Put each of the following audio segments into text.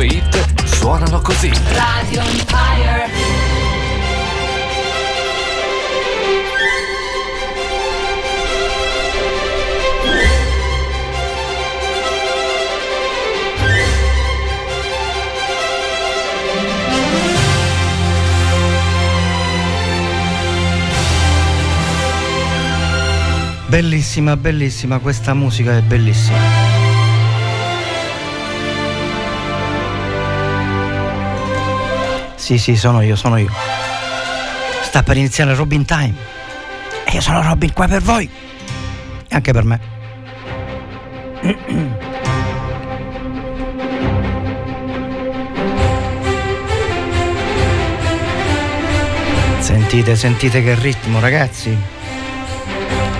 nuove hit suonano così. Radio Empire. Bellissima, bellissima, questa musica è bellissima. Sì, sì, sono io, sono io. Sta per iniziare Robin Time. E io sono Robin qua per voi. E anche per me. Sentite, sentite che ritmo, ragazzi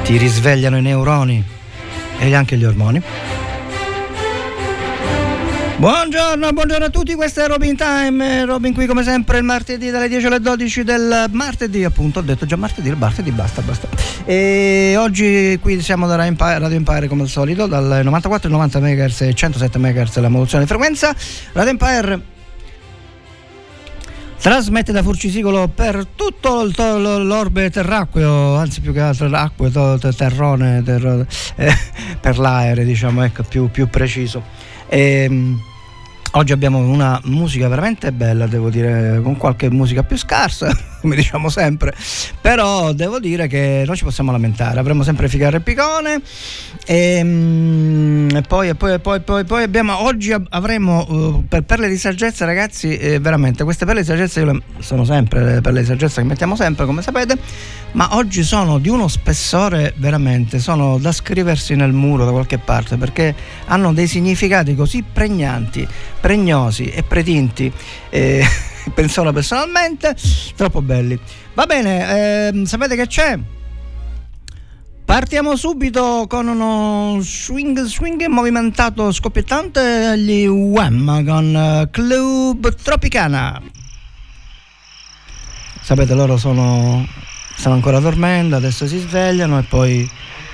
ti risvegliano i neuroni e anche gli ormoni. Buongiorno, buongiorno a tutti, questo è Robin Time, Robin qui come sempre il martedì dalle 10 alle 12 del martedì, appunto, ho detto già martedì, il martedì basta, basta. E oggi qui siamo da Radio Empire come al solito, dal 94 ai 90 MHz e 107 MHz la modulazione di frequenza. Radio Empire trasmette da Furcisicolo per tutto l'orbe terracqueo, anzi più che altro l'acqua, terrone, ter, eh, per l'aereo, diciamo, ecco, più, più preciso. E, ehm, Oggi abbiamo una musica veramente bella, devo dire, con qualche musica più scarsa, come diciamo sempre, però devo dire che non ci possiamo lamentare, avremo sempre Figaro e Picone. E, ehm, e, poi, e poi, poi, poi, poi, abbiamo, oggi avremo uh, per perle di saggezza ragazzi, eh, veramente queste perle di saggezza io le, sono sempre le perle di saggezza che mettiamo sempre come sapete, ma oggi sono di uno spessore veramente, sono da scriversi nel muro da qualche parte perché hanno dei significati così pregnanti pregnosi e pretinti, eh, penso personalmente, troppo belli. Va bene, eh, sapete che c'è? Partiamo subito con uno swing, swing movimentato scoppiettante gli Wham con eh, Club Tropicana. Sapete, loro sono, stanno ancora dormendo, adesso si svegliano e poi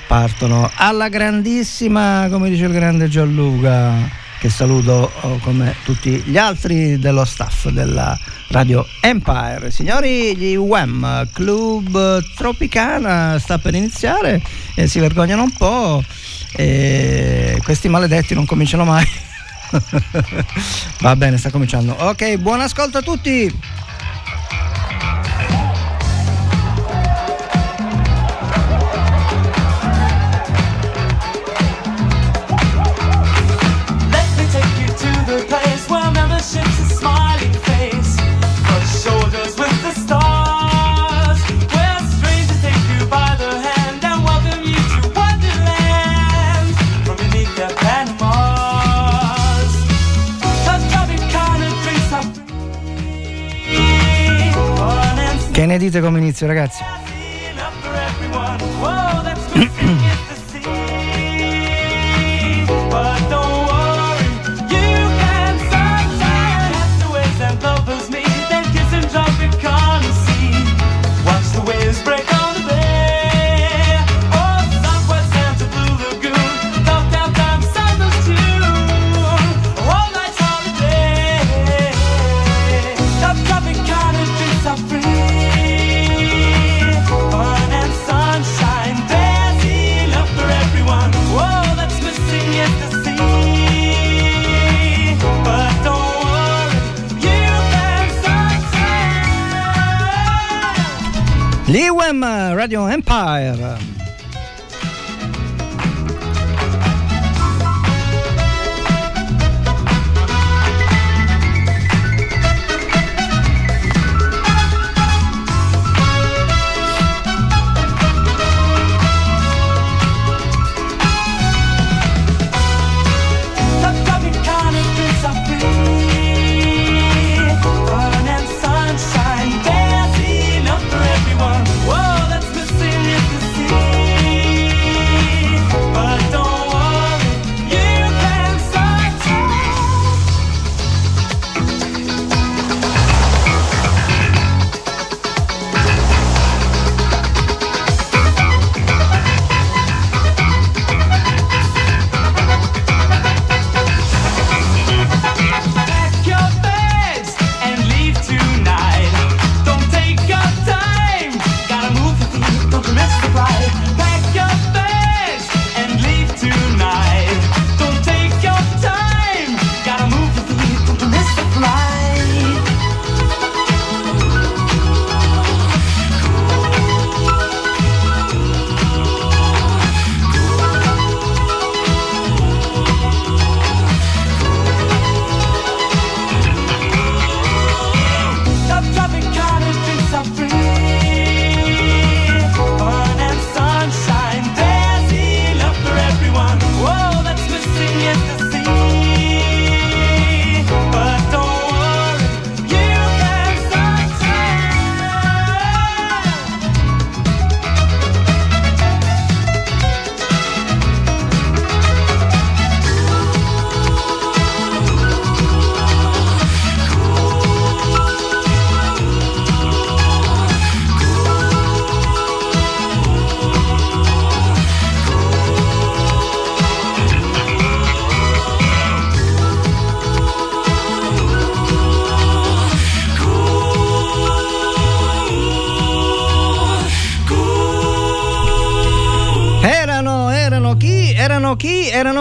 partono alla grandissima, come dice il grande Gianluca che saluto oh, come tutti gli altri dello staff della Radio Empire. Signori, gli Wham Club Tropicana sta per iniziare e si vergognano un po'. E questi maledetti non cominciano mai. Va bene, sta cominciando. Ok, buon ascolto a tutti. Che ne dite come inizio ragazzi? Liwem uh, Radio Empire.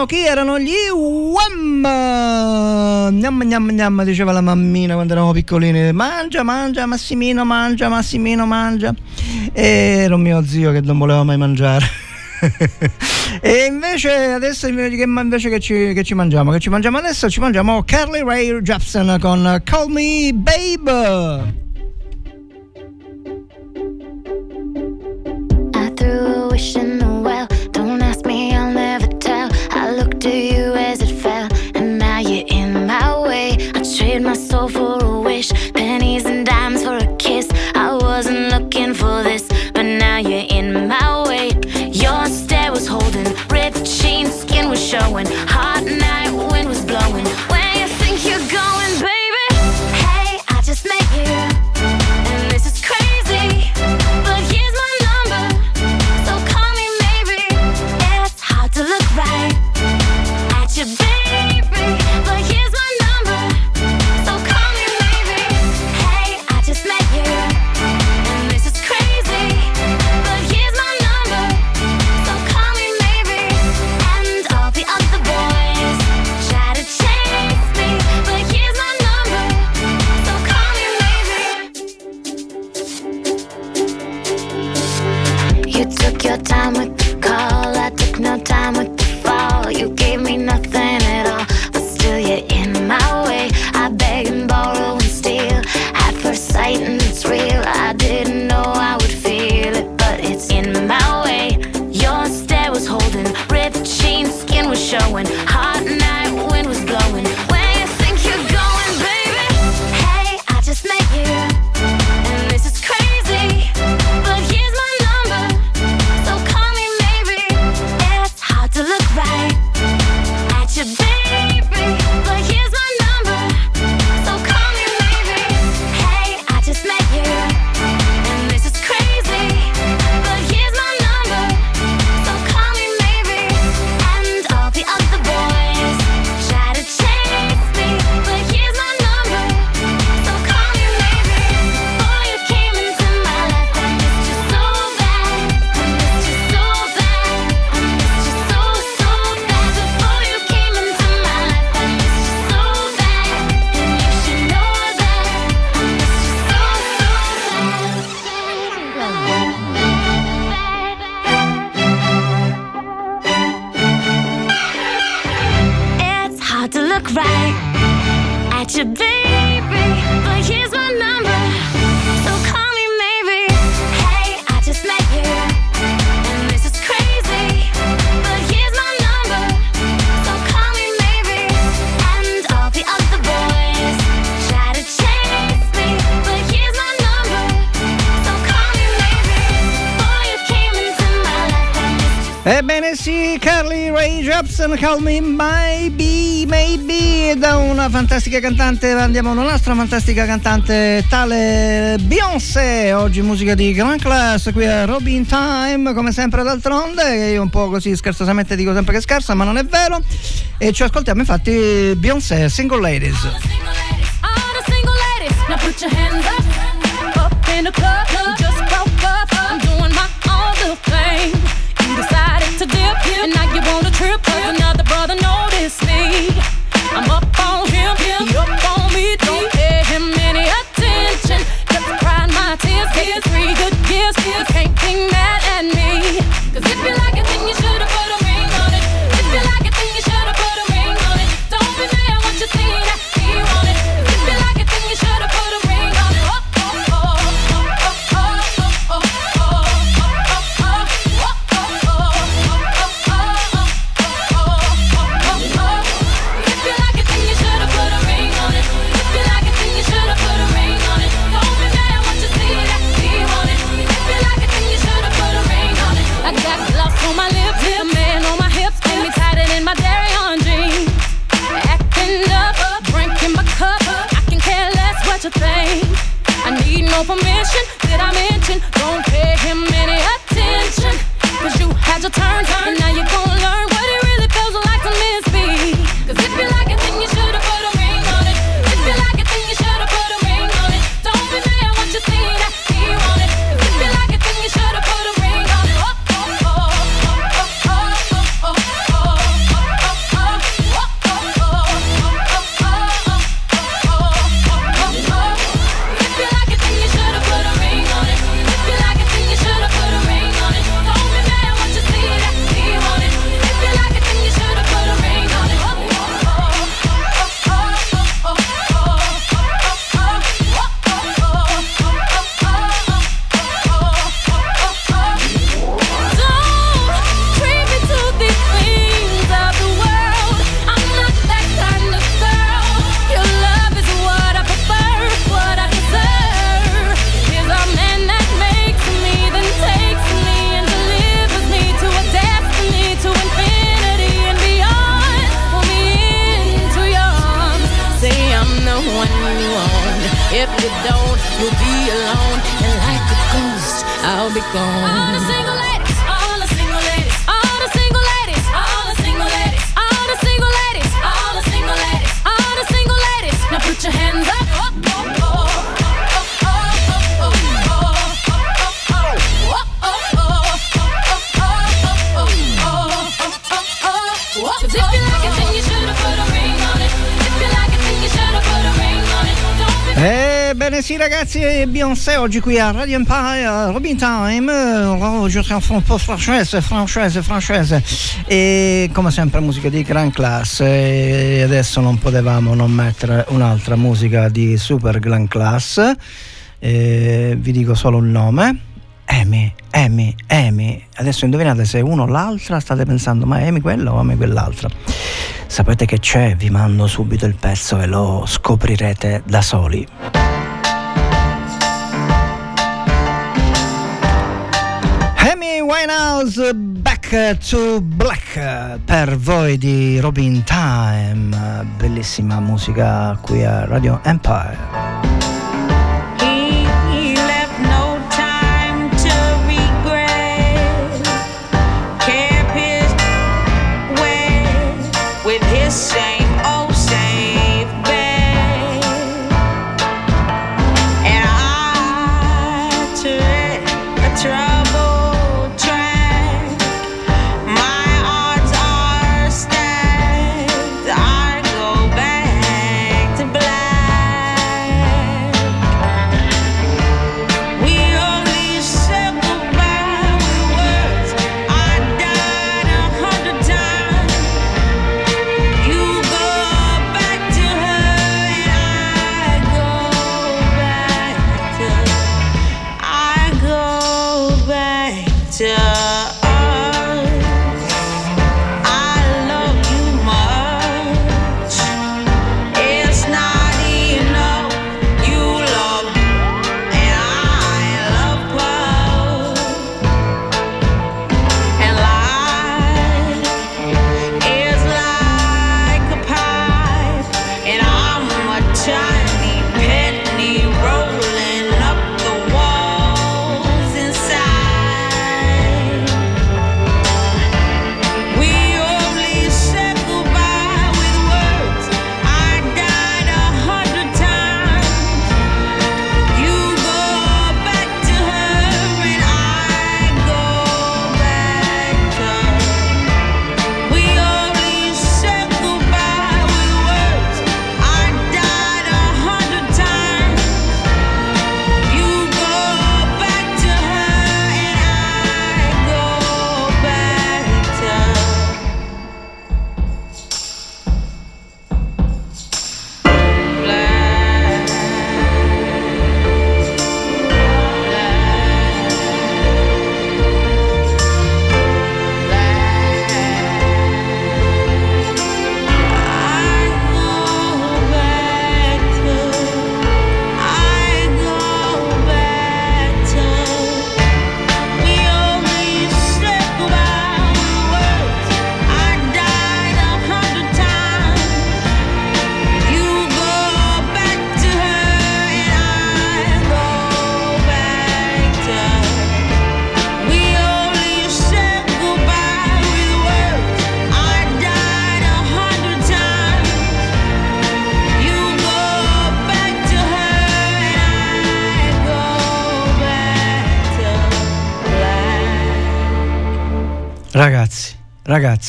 Chi? Erano gli Wham! Gnam gnam gnam diceva la mammina quando eravamo piccolini. Mangia, mangia, Massimino mangia, Massimino mangia. E era un mio zio che non voleva mai mangiare. e invece adesso invece che ci, che ci, mangiamo che ci mangiamo adesso ci mangiamo Carly Ray Jepsen con Call Me Babe Listen, Call Me Maybe, Maybe da una fantastica cantante andiamo a un'altra fantastica cantante tale Beyoncé. Oggi musica di Grand Class qui a Robin Time come sempre d'altronde io un po' così scherzosamente dico sempre che scherza ma non è vero. E ci ascoltiamo infatti Beyoncé Single Ladies Beyoncé oggi qui a Radio Empire, Robin Time, oggi un po' francese, francese, francese e come sempre musica di gran classe e adesso non potevamo non mettere un'altra musica di super gran classe, e vi dico solo il nome, Amy, Amy, Amy, adesso indovinate se uno o l'altra state pensando ma Amy quella o Amy quell'altra. Sapete che c'è, vi mando subito il pezzo e lo scoprirete da soli. Winehouse Back to Black per voi di Robin Time, bellissima musica qui a Radio Empire.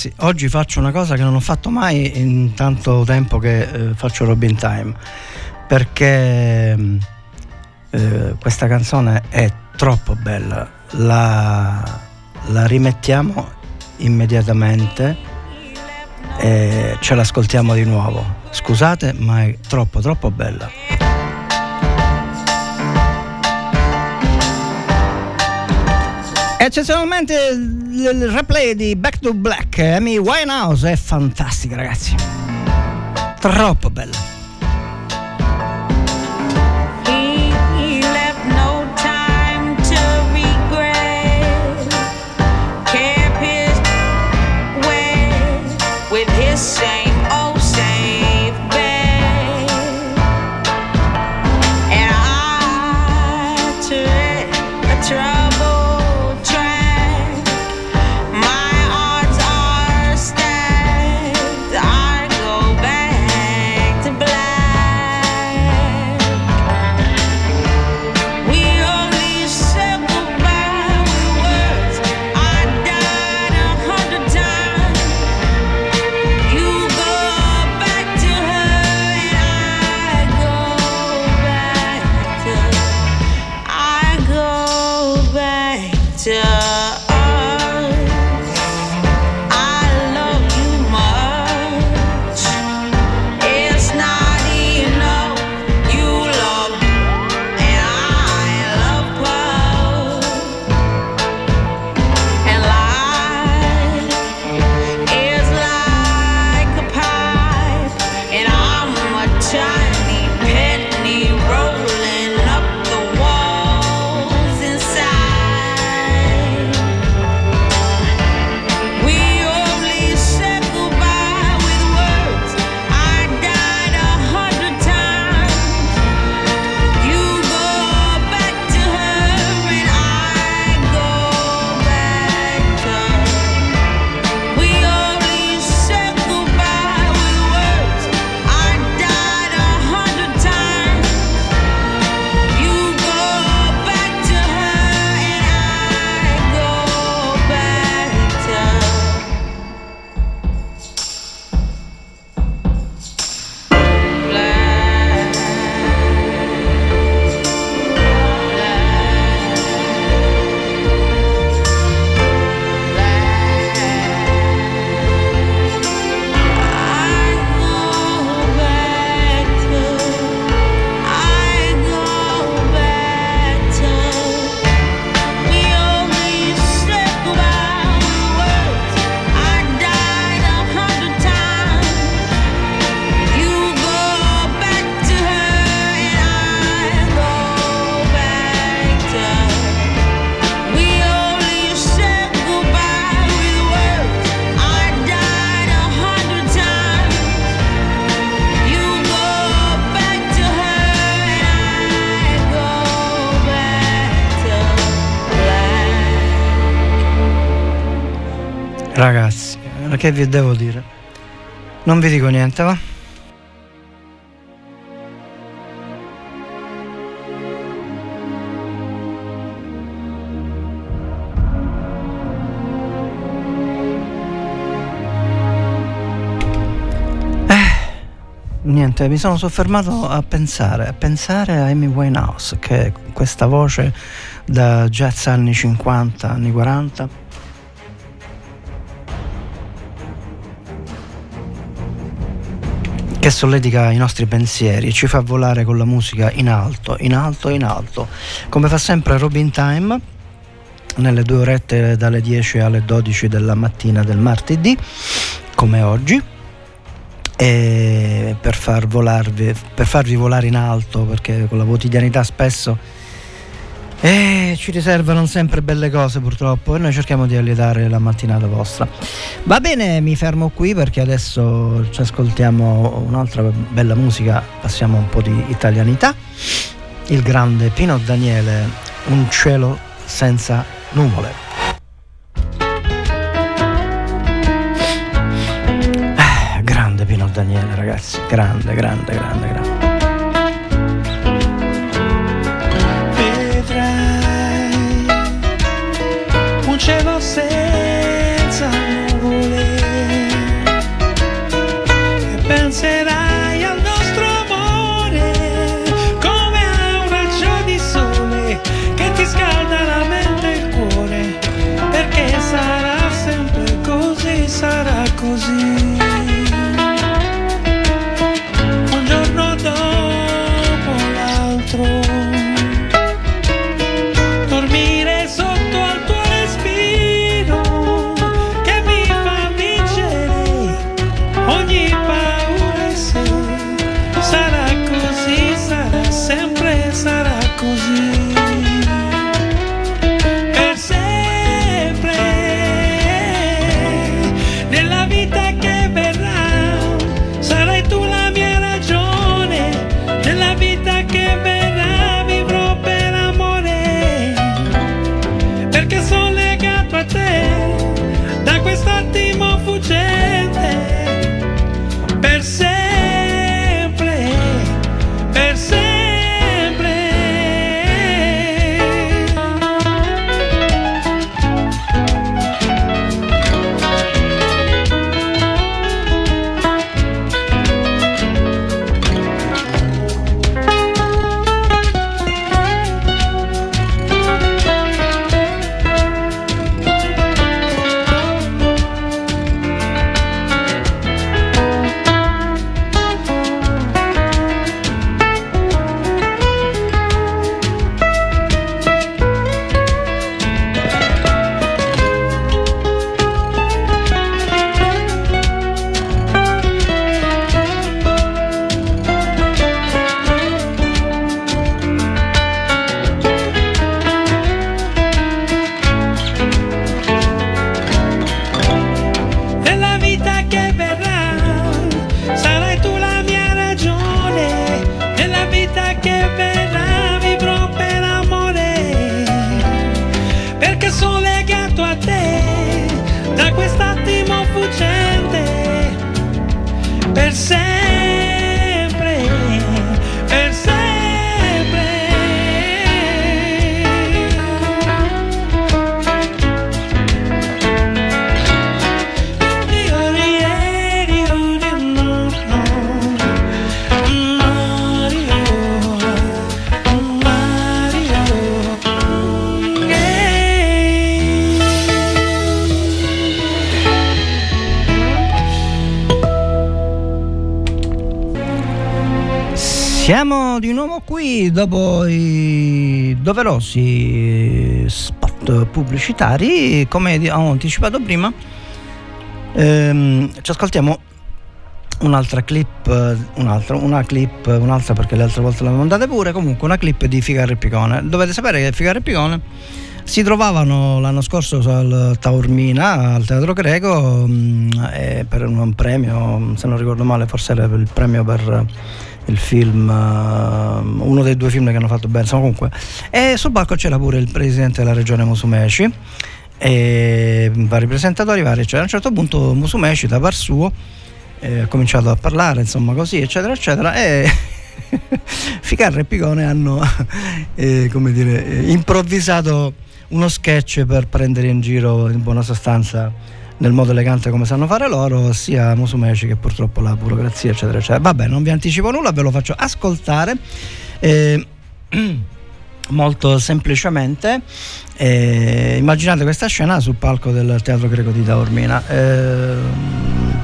Ragazzi, oggi faccio una cosa che non ho fatto mai in tanto tempo che eh, faccio Robin Time, perché eh, questa canzone è troppo bella, la, la rimettiamo immediatamente e ce l'ascoltiamo di nuovo. Scusate, ma è troppo troppo bella. Eccezionalmente il replay di Back to Black, Amy Winehouse è fantastica ragazzi. Troppo bella. Che vi devo dire? Non vi dico niente, va? niente, mi sono soffermato a pensare, a pensare a Amy Winehouse, che è questa voce da jazz anni 50, anni 40. Che solletica i nostri pensieri, ci fa volare con la musica in alto, in alto, in alto, come fa sempre Robin Time nelle due orette dalle 10 alle 12 della mattina del martedì, come oggi. E per, far volarvi, per farvi volare in alto perché con la quotidianità spesso eh, ci riservano sempre belle cose purtroppo e noi cerchiamo di allietare la mattinata vostra. Va bene, mi fermo qui perché adesso ci ascoltiamo un'altra bella musica, passiamo un po' di italianità. Il grande Pino Daniele, Un cielo senza nuvole. Daniele, ragazzi. Grande, grande, grande, grande. Dopo i doverosi spot pubblicitari, come ho anticipato prima, ehm, ci ascoltiamo un'altra clip, un'altra, una clip, un'altra perché le altre volte l'abbiamo mandate pure, comunque una clip di Figaro e Picone. Dovete sapere che Figaro e Picone si trovavano l'anno scorso al Taormina, al Teatro Greco, mm, per un premio, se non ricordo male, forse era il premio per il film, uh, uno dei due film che hanno fatto bene, insomma comunque. E sul palco c'era pure il presidente della regione Musumeci e vari presentatori vari eccetera a un certo punto Musumeci da par suo eh, ha cominciato a parlare insomma così eccetera eccetera e Ficarra e Picone hanno eh, come dire, improvvisato uno sketch per prendere in giro in buona sostanza nel modo elegante come sanno fare loro, sia Musumeci che purtroppo la burocrazia, eccetera, eccetera. Vabbè, non vi anticipo nulla, ve lo faccio ascoltare. Eh, molto semplicemente eh, immaginate questa scena sul palco del Teatro Greco di Taormina. Eh,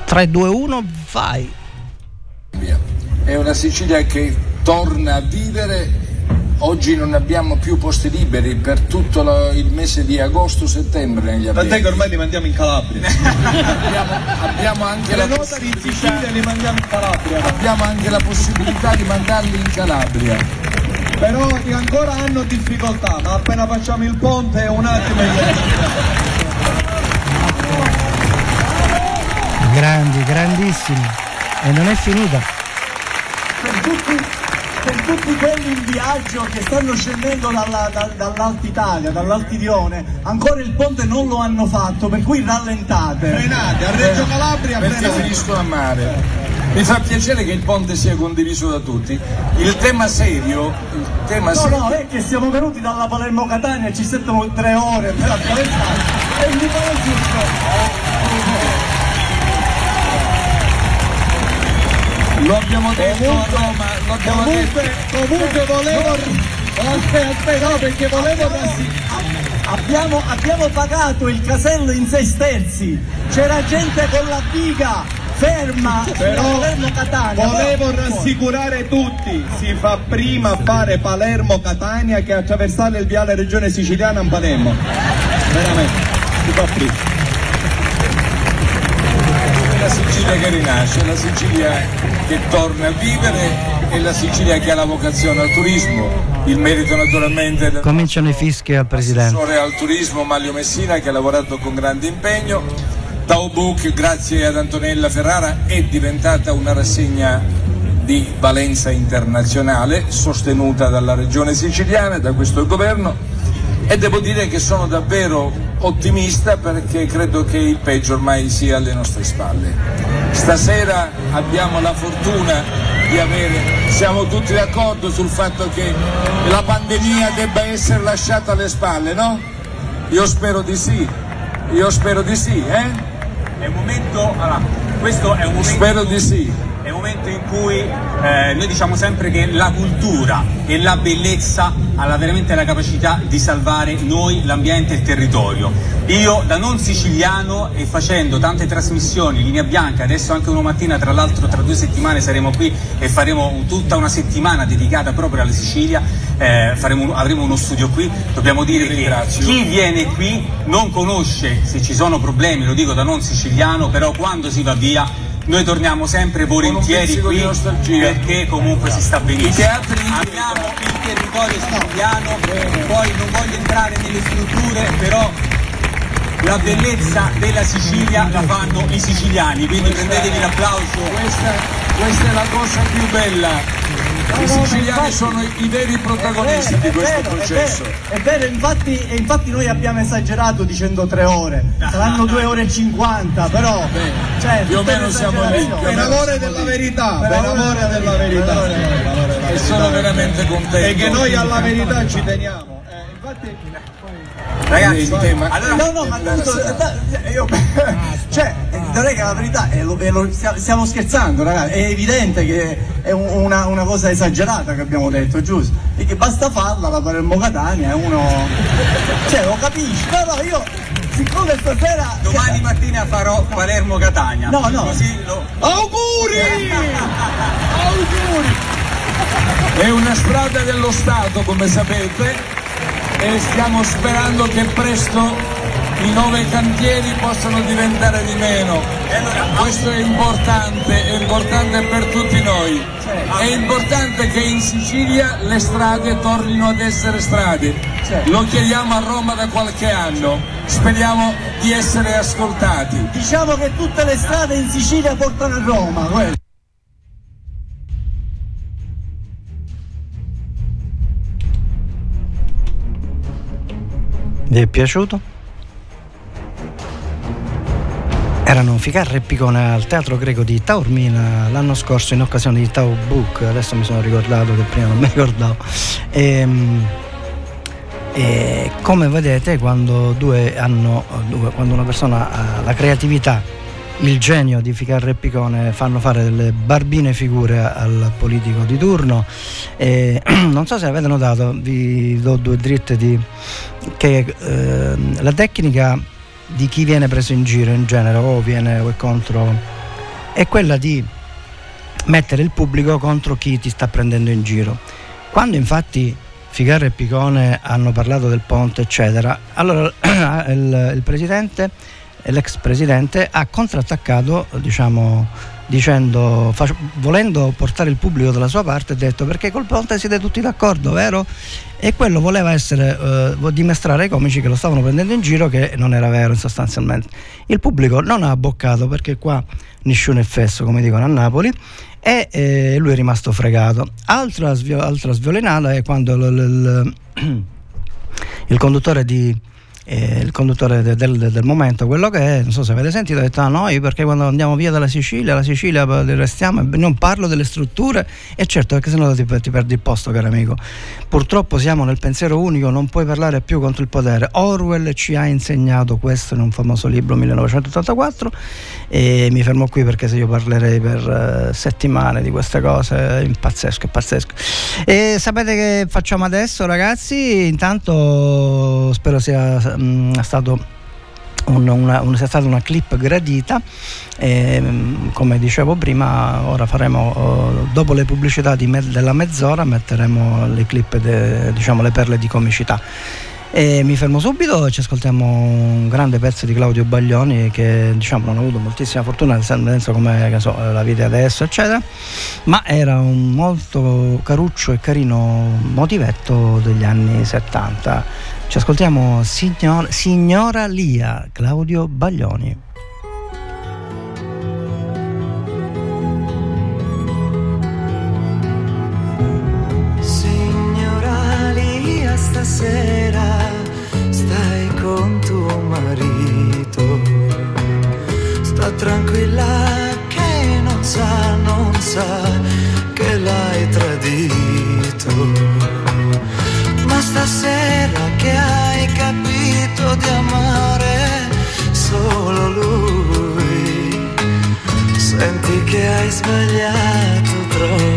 3, 2, 1, vai! È una Sicilia che torna a vivere Oggi non abbiamo più posti liberi per tutto lo, il mese di agosto-settembre negli ambienti. Tant'è che ormai li mandiamo in Calabria. abbiamo, abbiamo, anche la possibilità li mandiamo in Calabria. Abbiamo anche la possibilità di mandarli in Calabria. Però ancora hanno difficoltà, ma appena facciamo il ponte un attimo Grandi, grandissimi. E non è finita. Per tutti per tutti quelli in viaggio che stanno scendendo dalla, da, dall'Alta Italia, dall'Altidione, ancora il ponte non lo hanno fatto, per cui rallentate. Frenate, a Reggio Calabria perché frenate. finiscono a mare. Mi fa piacere che il ponte sia condiviso da tutti. Il tema serio, il tema no, serio... no, è che siamo venuti dalla Palermo Catania e ci settono tre ore per attraversare. E mi pare giusto. Lo abbiamo detto comunque, a Roma, lo abbiamo comunque, detto. Comunque volevo. Aspetta, aspetta, no, perché volevo abbiamo, abbiamo pagato il casello in sei sterzi, c'era gente con la figa ferma però Catania. volevo rassicurare tutti si fa prima a fare Palermo-Catania che attraversare il viale regione siciliana a Palermo veramente si fa prima la Sicilia che rinasce la Sicilia che torna a vivere e la Sicilia che ha la vocazione al turismo, il merito naturalmente del Cominciano i fischi al Presidente. al turismo Maglio Messina che ha lavorato con grande impegno. Taubook, grazie ad Antonella Ferrara, è diventata una rassegna di valenza internazionale sostenuta dalla regione siciliana e da questo governo e devo dire che sono davvero ottimista perché credo che il peggio ormai sia alle nostre spalle. Stasera abbiamo la fortuna di avere, siamo tutti d'accordo sul fatto che la pandemia debba essere lasciata alle spalle, no? Io spero di sì, io spero di sì, eh? È un momento, allora, questo è un momento... Spero di sì è un momento in cui eh, noi diciamo sempre che la cultura e la bellezza ha veramente la capacità di salvare noi, l'ambiente e il territorio. Io da non siciliano e facendo tante trasmissioni, linea bianca, adesso anche una mattina, tra l'altro tra due settimane saremo qui e faremo tutta una settimana dedicata proprio alla Sicilia, eh, faremo, avremo uno studio qui, dobbiamo dire che chi viene qui non conosce se ci sono problemi, lo dico da non siciliano, però quando si va via noi torniamo sempre volentieri qui perché comunque si sta benissimo. Abbiamo il territorio siciliano, poi non voglio entrare nelle strutture, però la bellezza della Sicilia la fanno i siciliani, quindi prendetevi l'applauso. Questa, è la cosa più bella i siciliani sono i veri protagonisti di questo processo. È vero, infatti, infatti, noi abbiamo esagerato dicendo tre ore, saranno due ore e cinquanta, però cioè, più o meno siamo lì. Per amore della verità, per amore della verità. E sono veramente contento. E che noi alla verità ci teniamo. Eh, infatti Ragazzi, allora, no, no, ma appunto, io, cioè, non è che la verità è lo, è lo, stiamo scherzando, ragazzi, è evidente che è una, una, cosa esagerata che abbiamo detto, giusto? E che basta farla la Palermo Catania e uno. Cioè, lo capisci? No, no, io siccome stasera. Domani mattina farò Palermo Catania. No, no. Così lo... Auguri! Auguri! È una strada dello Stato, come sapete e stiamo sperando che presto i nove cantieri possano diventare di meno. Questo è importante, è importante per tutti noi. È importante che in Sicilia le strade tornino ad essere strade. Lo chiediamo a Roma da qualche anno. Speriamo di essere ascoltati. Diciamo che tutte le strade in Sicilia portano a Roma. Vi è piaciuto? Erano Ficarra e Picone al Teatro Greco di Taormina l'anno scorso in occasione di Tau Book, adesso mi sono ricordato che prima non mi ricordavo. E, ehm, e come vedete quando, hanno, quando una persona ha la creatività, il genio di Ficarra e Picone fanno fare delle barbine figure al politico di turno, e, non so se avete notato, vi do due dritte di, che eh, la tecnica di chi viene preso in giro in genere o viene contro è quella di mettere il pubblico contro chi ti sta prendendo in giro. Quando infatti Figarra e Picone hanno parlato del ponte, eccetera, allora il, il presidente, l'ex presidente, ha contrattaccato, diciamo, dicendo, fac- volendo portare il pubblico dalla sua parte, ha detto perché col ponte siete tutti d'accordo, vero? E quello voleva essere, eh, dimostrare ai comici che lo stavano prendendo in giro, che non era vero sostanzialmente. Il pubblico non ha abboccato perché qua nessuno è fesso, come dicono a Napoli, e eh, lui è rimasto fregato. Altra, svio- altra sviolinata è quando l- l- il conduttore di eh, il conduttore de, del, del, momento, quello che è, non so se avete sentito, ha detto ah, noi perché quando andiamo via dalla Sicilia, la Sicilia restiamo, non parlo delle strutture e certo perché sennò ti, ti perdi il posto caro amico. Purtroppo siamo nel pensiero unico, non puoi parlare più contro il potere. Orwell ci ha insegnato questo in un famoso libro 1984 e mi fermo qui perché se io parlerei per uh, settimane di queste cose è pazzesco, è pazzesco. E sapete che facciamo adesso ragazzi? Intanto spero sia mh, mm, stato un, una, sia stata una clip gradita e, mm, come dicevo prima ora faremo dopo le pubblicità me, della mezz'ora metteremo le clip de, diciamo le perle di comicità. E mi fermo subito ci ascoltiamo un grande pezzo di Claudio Baglioni che diciamo non ha avuto moltissima fortuna nel senso come so, la vita adesso eccetera ma era un molto caruccio e carino motivetto degli anni 70 ci ascoltiamo signor, Signora Lia Claudio Baglioni Signora Lia stasera con tuo marito. Sta tranquilla che non sa, non sa che l'hai tradito. Ma stasera che hai sbagliato troppo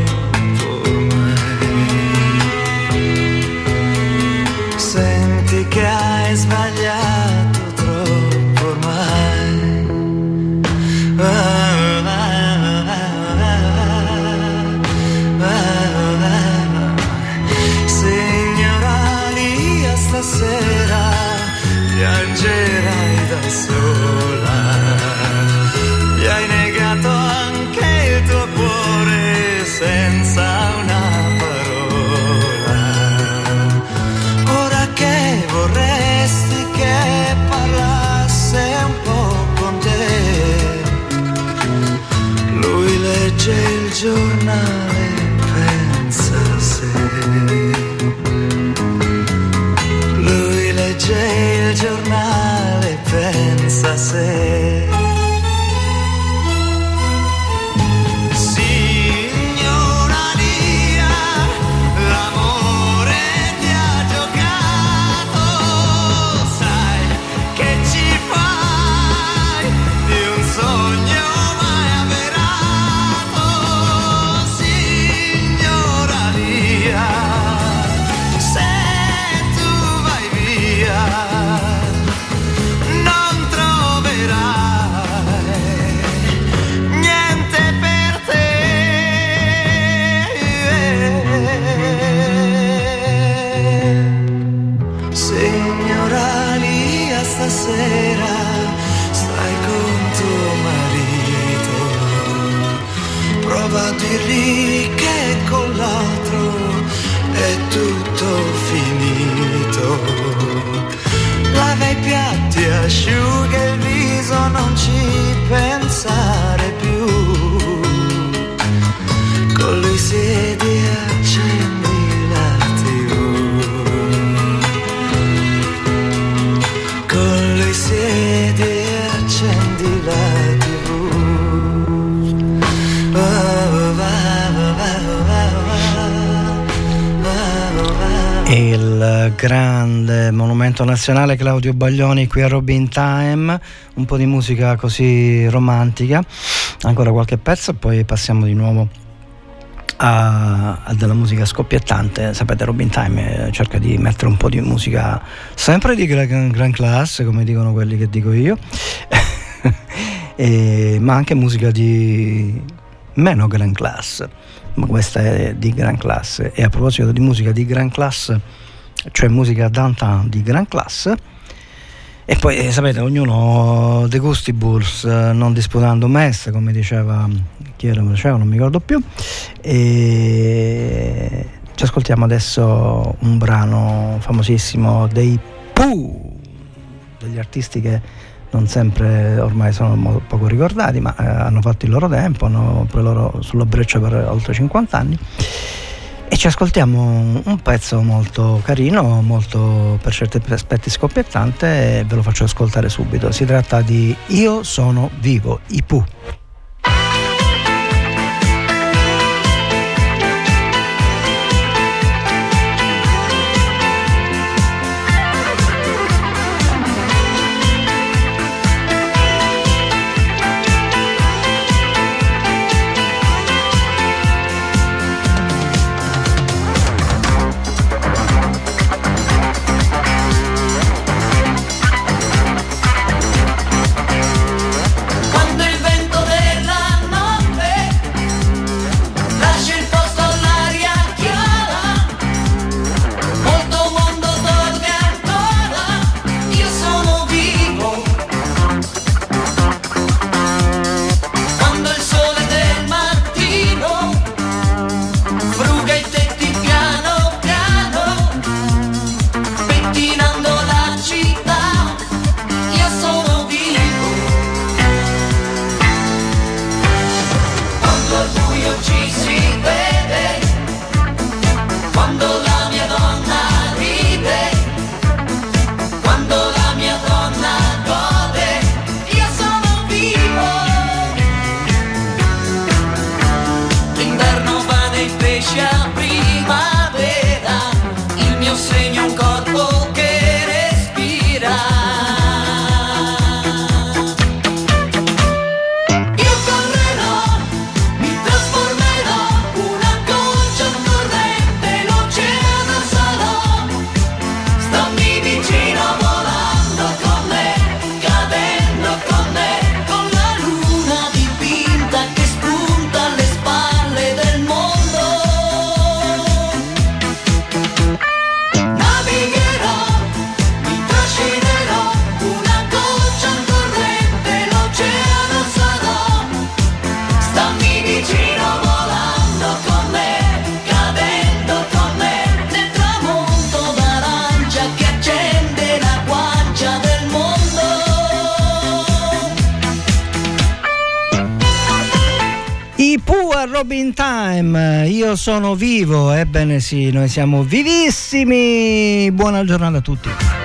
monumento nazionale Claudio Baglioni qui a Robin Time, un po' di musica così romantica, ancora qualche pezzo e poi passiamo di nuovo a, a della musica scoppiettante. Sapete Robin Time eh, cerca di mettere un po' di musica sempre di gran, gran classe, come dicono quelli che dico io, e, ma anche musica di meno gran classe ma questa è di gran classe. E a proposito di musica di gran classe, cioè musica downtown di gran classe, e poi eh, sapete, ognuno dei gustibus, eh, non disputando messe, come diceva chi era, diceva, non mi ricordo più. E ci ascoltiamo adesso un brano famosissimo dei Pooh, degli artisti che non sempre ormai sono poco ricordati, ma eh, hanno fatto il loro tempo, hanno poi loro sulla breccia per oltre 50 anni. E ci ascoltiamo un pezzo molto carino, molto per certi aspetti scoppiettante e ve lo faccio ascoltare subito. Si tratta di Io sono vivo, i sono vivo, ebbene sì, noi siamo vivissimi. Buona giornata a tutti.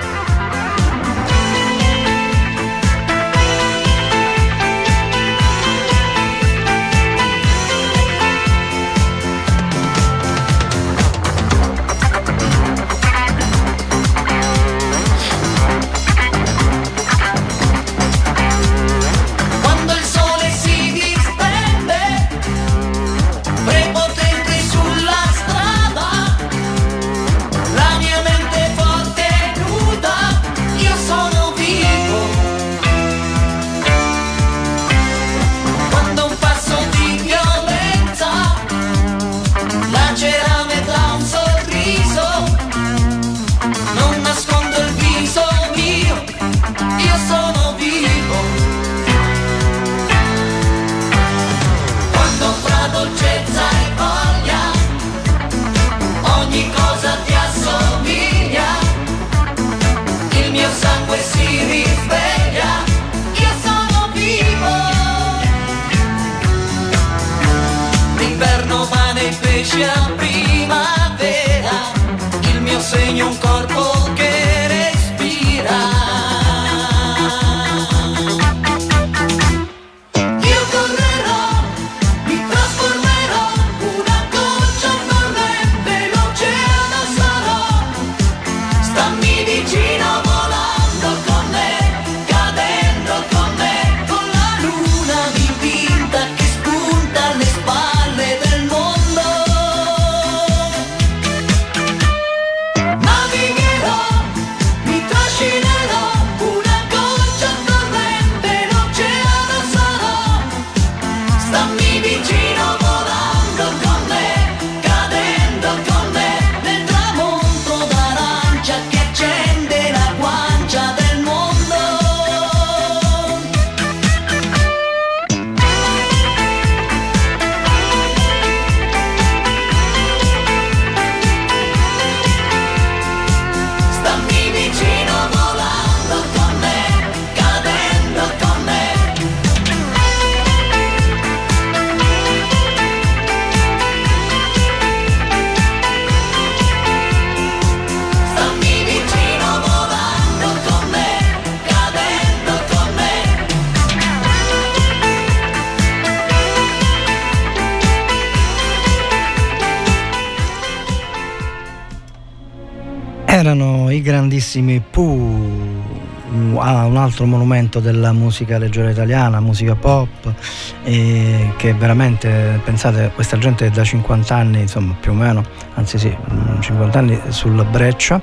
I grandissimi Pooh, un un altro monumento della musica leggera italiana, musica pop, che veramente, pensate, questa gente è da 50 anni, insomma più o meno, anzi sì, mm, 50 anni sulla breccia,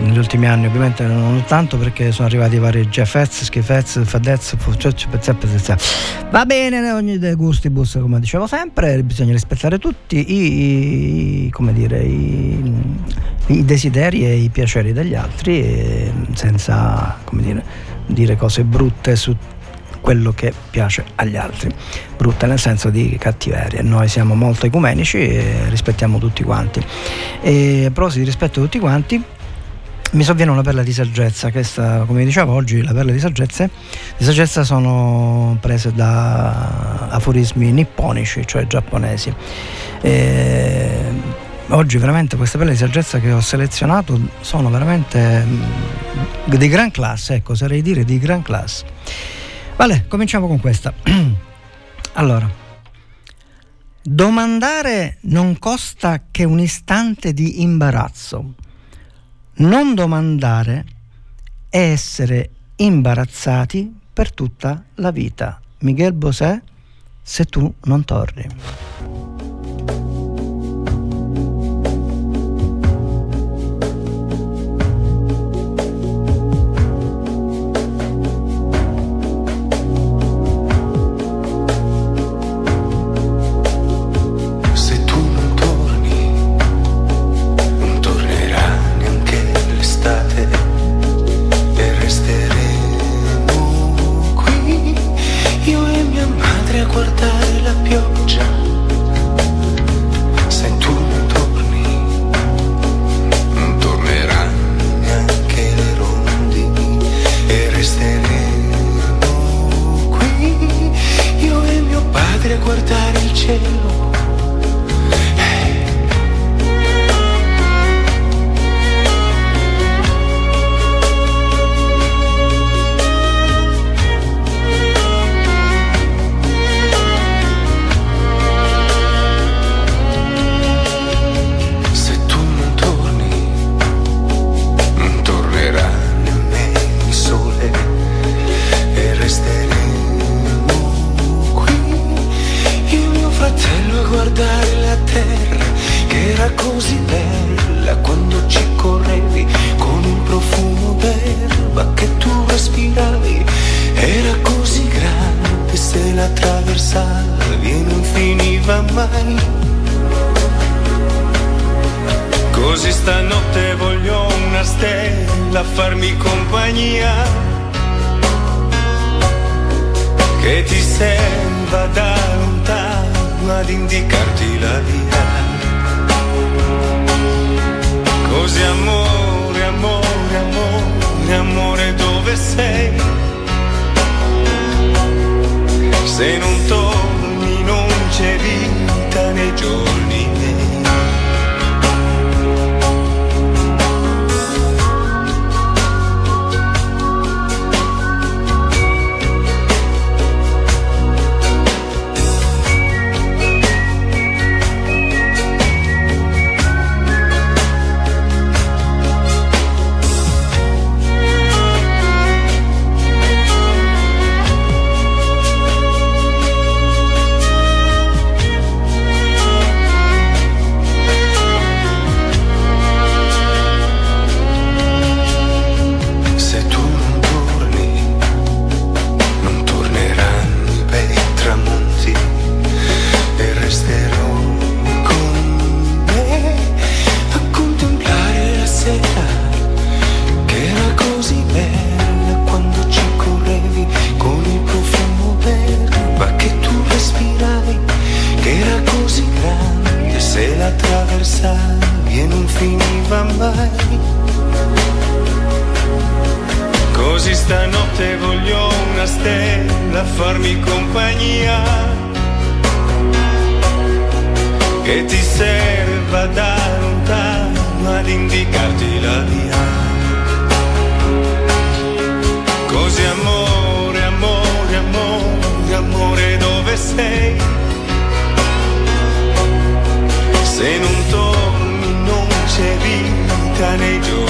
negli ultimi anni ovviamente non tanto perché sono arrivati vari Jeffez, Schifez, Pezzep. Va bene, ogni dei gustibus come dicevo sempre, bisogna rispettare tutti i, i- come dire, i, i desideri e i piaceri degli altri senza come dire, dire cose brutte su quello che piace agli altri, brutte nel senso di cattiveria. Noi siamo molto ecumenici e rispettiamo tutti quanti. E a proposito di rispetto a tutti quanti, mi sovviene una perla di saggezza che sta, come dicevo oggi, le perle di saggezza, di saggezza sono prese da aforismi nipponici, cioè giapponesi. E oggi veramente queste perle di saggezza che ho selezionato sono veramente mm, di gran classe, ecco, oserei dire di gran classe. Vale, cominciamo con questa. allora, domandare non costa che un istante di imbarazzo. Non domandare è essere imbarazzati per tutta la vita. Miguel Bosé, se tu non torni. Era così bella quando ci correvi con il profumo d'erba che tu respiravi. Era così grande se la attraversavi e non finiva mai. Così stanotte voglio una stella farmi compagnia Che ti serva da lontano ad indicarti la via Così amore, amore, amore, amore dove sei? Se non torni non c'è vita la attraversavi e non finiva mai. Così stanotte voglio una stella farmi compagnia. Che ti serva da lontano ad indicarti la via. Così amore, amore, amore, amore dove sei Se non torni non c'è vita nei giorni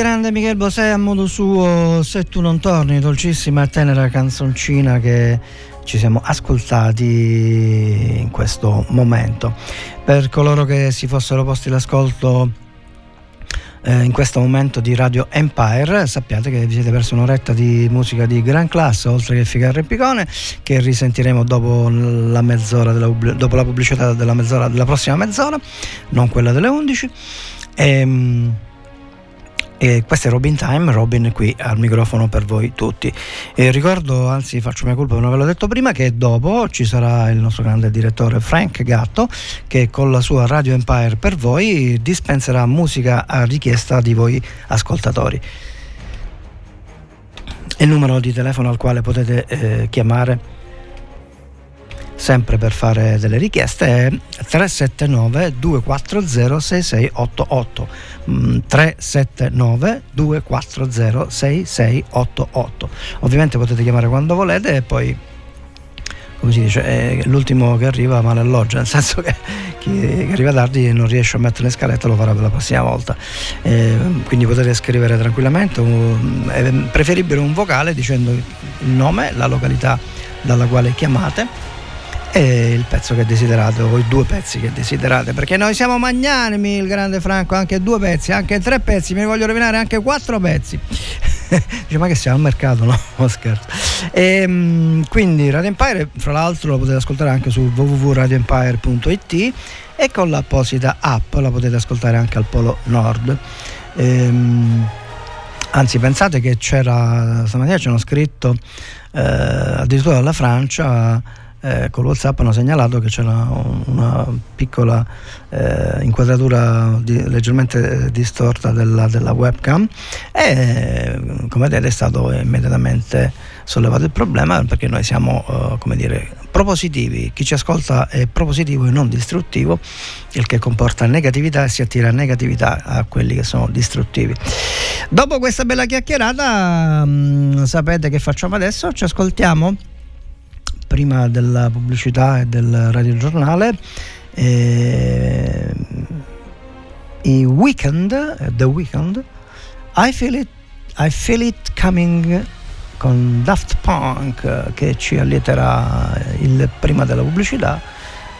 grande Michel Bosè a modo suo Se tu non torni, dolcissima e tenera canzoncina che ci siamo ascoltati in questo momento. Per coloro che si fossero posti l'ascolto eh, in questo momento di Radio Empire sappiate che vi siete persi un'oretta di musica di gran classe oltre che Ficarra e Picone che risentiremo dopo la della, dopo la pubblicità della, mezz'ora, della prossima mezz'ora non quella delle 11 e, ehm, e questo è Robin Time, Robin qui al microfono per voi tutti. E ricordo, anzi faccio mia colpa, non ve l'ho detto prima, che dopo ci sarà il nostro grande direttore Frank Gatto che con la sua Radio Empire per voi dispenserà musica a richiesta di voi ascoltatori. Il numero di telefono al quale potete eh, chiamare sempre per fare delle richieste è 379 240 6688 379 240 6688 ovviamente potete chiamare quando volete e poi come si dice, è l'ultimo che arriva male alloggia, nel senso che chi arriva tardi non riesce a mettere le scalette lo farà per la prossima volta. Eh, quindi potete scrivere tranquillamente, è preferibile un vocale dicendo il nome, la località dalla quale chiamate e il pezzo che desiderate o i due pezzi che desiderate perché noi siamo magnanimi il grande Franco anche due pezzi anche tre pezzi mi voglio rovinare anche quattro pezzi. Dice ma che siamo al mercato no, scherzo. E, ehm, quindi Radio Empire fra l'altro lo potete ascoltare anche su www.radioempire.it e con l'apposita app la potete ascoltare anche al Polo Nord. Ehm, anzi pensate che c'era stamattina ci hanno scritto eh, addirittura dalla Francia eh, con WhatsApp hanno segnalato che c'era una piccola eh, inquadratura di, leggermente distorta della, della, webcam e come vedete è stato immediatamente sollevato il problema perché noi siamo eh, come dire propositivi. Chi ci ascolta è propositivo e non distruttivo il che comporta negatività e si attira negatività a quelli che sono distruttivi. Dopo questa bella chiacchierata mh, mm, sapete che facciamo adesso? Ci ascoltiamo prima della pubblicità e del radiogiornale eh, i weekend The Weekend I Feel It, I Feel It Coming con Daft Punk che ci allieterà il, prima della pubblicità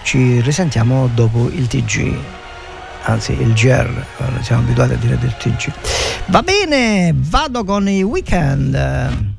ci risentiamo dopo il TG anzi il GR siamo abituati a dire del TG va bene vado con i weekend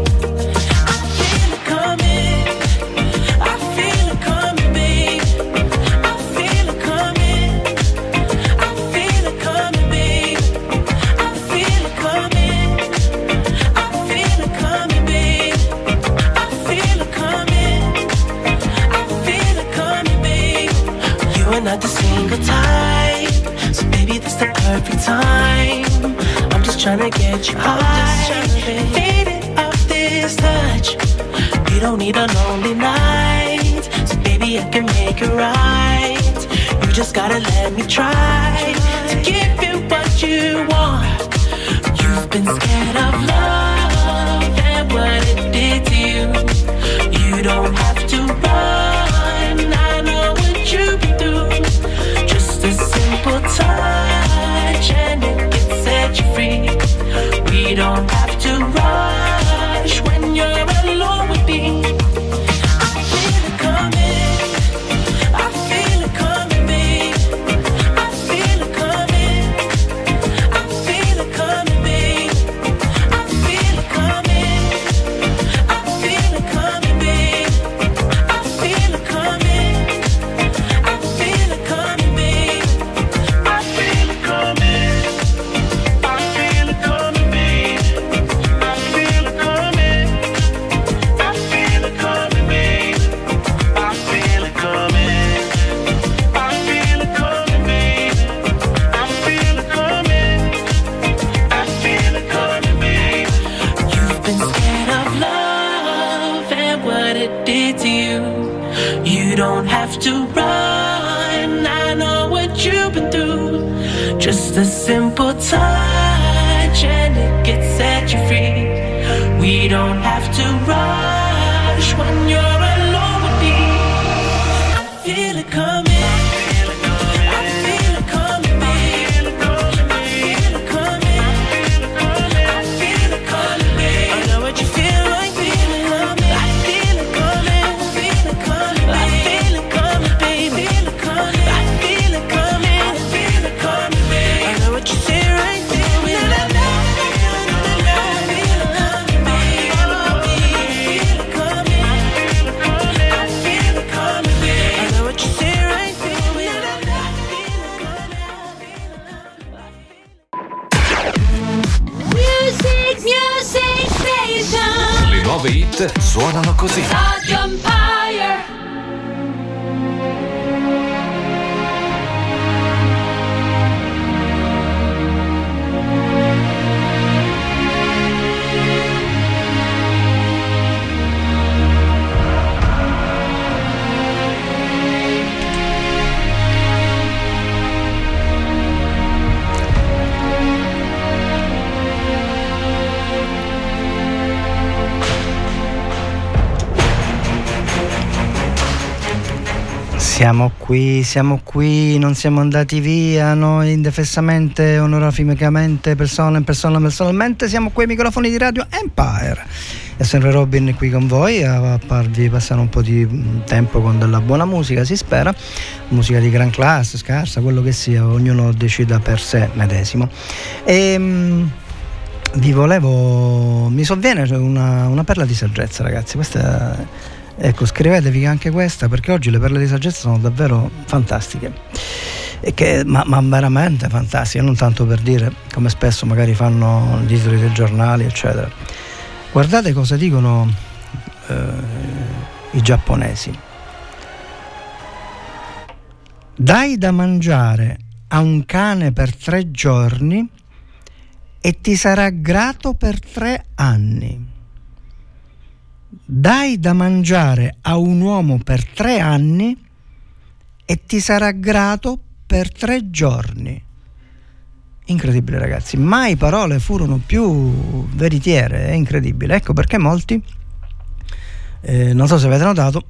Try siamo qui, non siamo andati via, noi indefessamente, onoraficamente, persona, persona, personalmente, siamo qui ai microfoni di Radio Empire. È sempre Robin qui con voi a farvi passare un po' di mm, tempo con della buona musica, si spera, musica di gran classe, scarsa, quello che sia, ognuno decida per sé medesimo. E, mm, vi volevo, mi sovviene una, una perla di saggezza ragazzi, questa Ecco, scrivetevi anche questa perché oggi le perle di saggezza sono davvero fantastiche. Che, ma, ma veramente fantastiche, non tanto per dire come spesso magari fanno i titoli dei giornali, eccetera. Guardate cosa dicono eh, i giapponesi. Dai da mangiare a un cane per tre giorni e ti sarà grato per tre anni dai da mangiare a un uomo per tre anni e ti sarà grato per tre giorni. Incredibile ragazzi, mai parole furono più veritiere, è incredibile. Ecco perché molti, eh, non so se avete notato,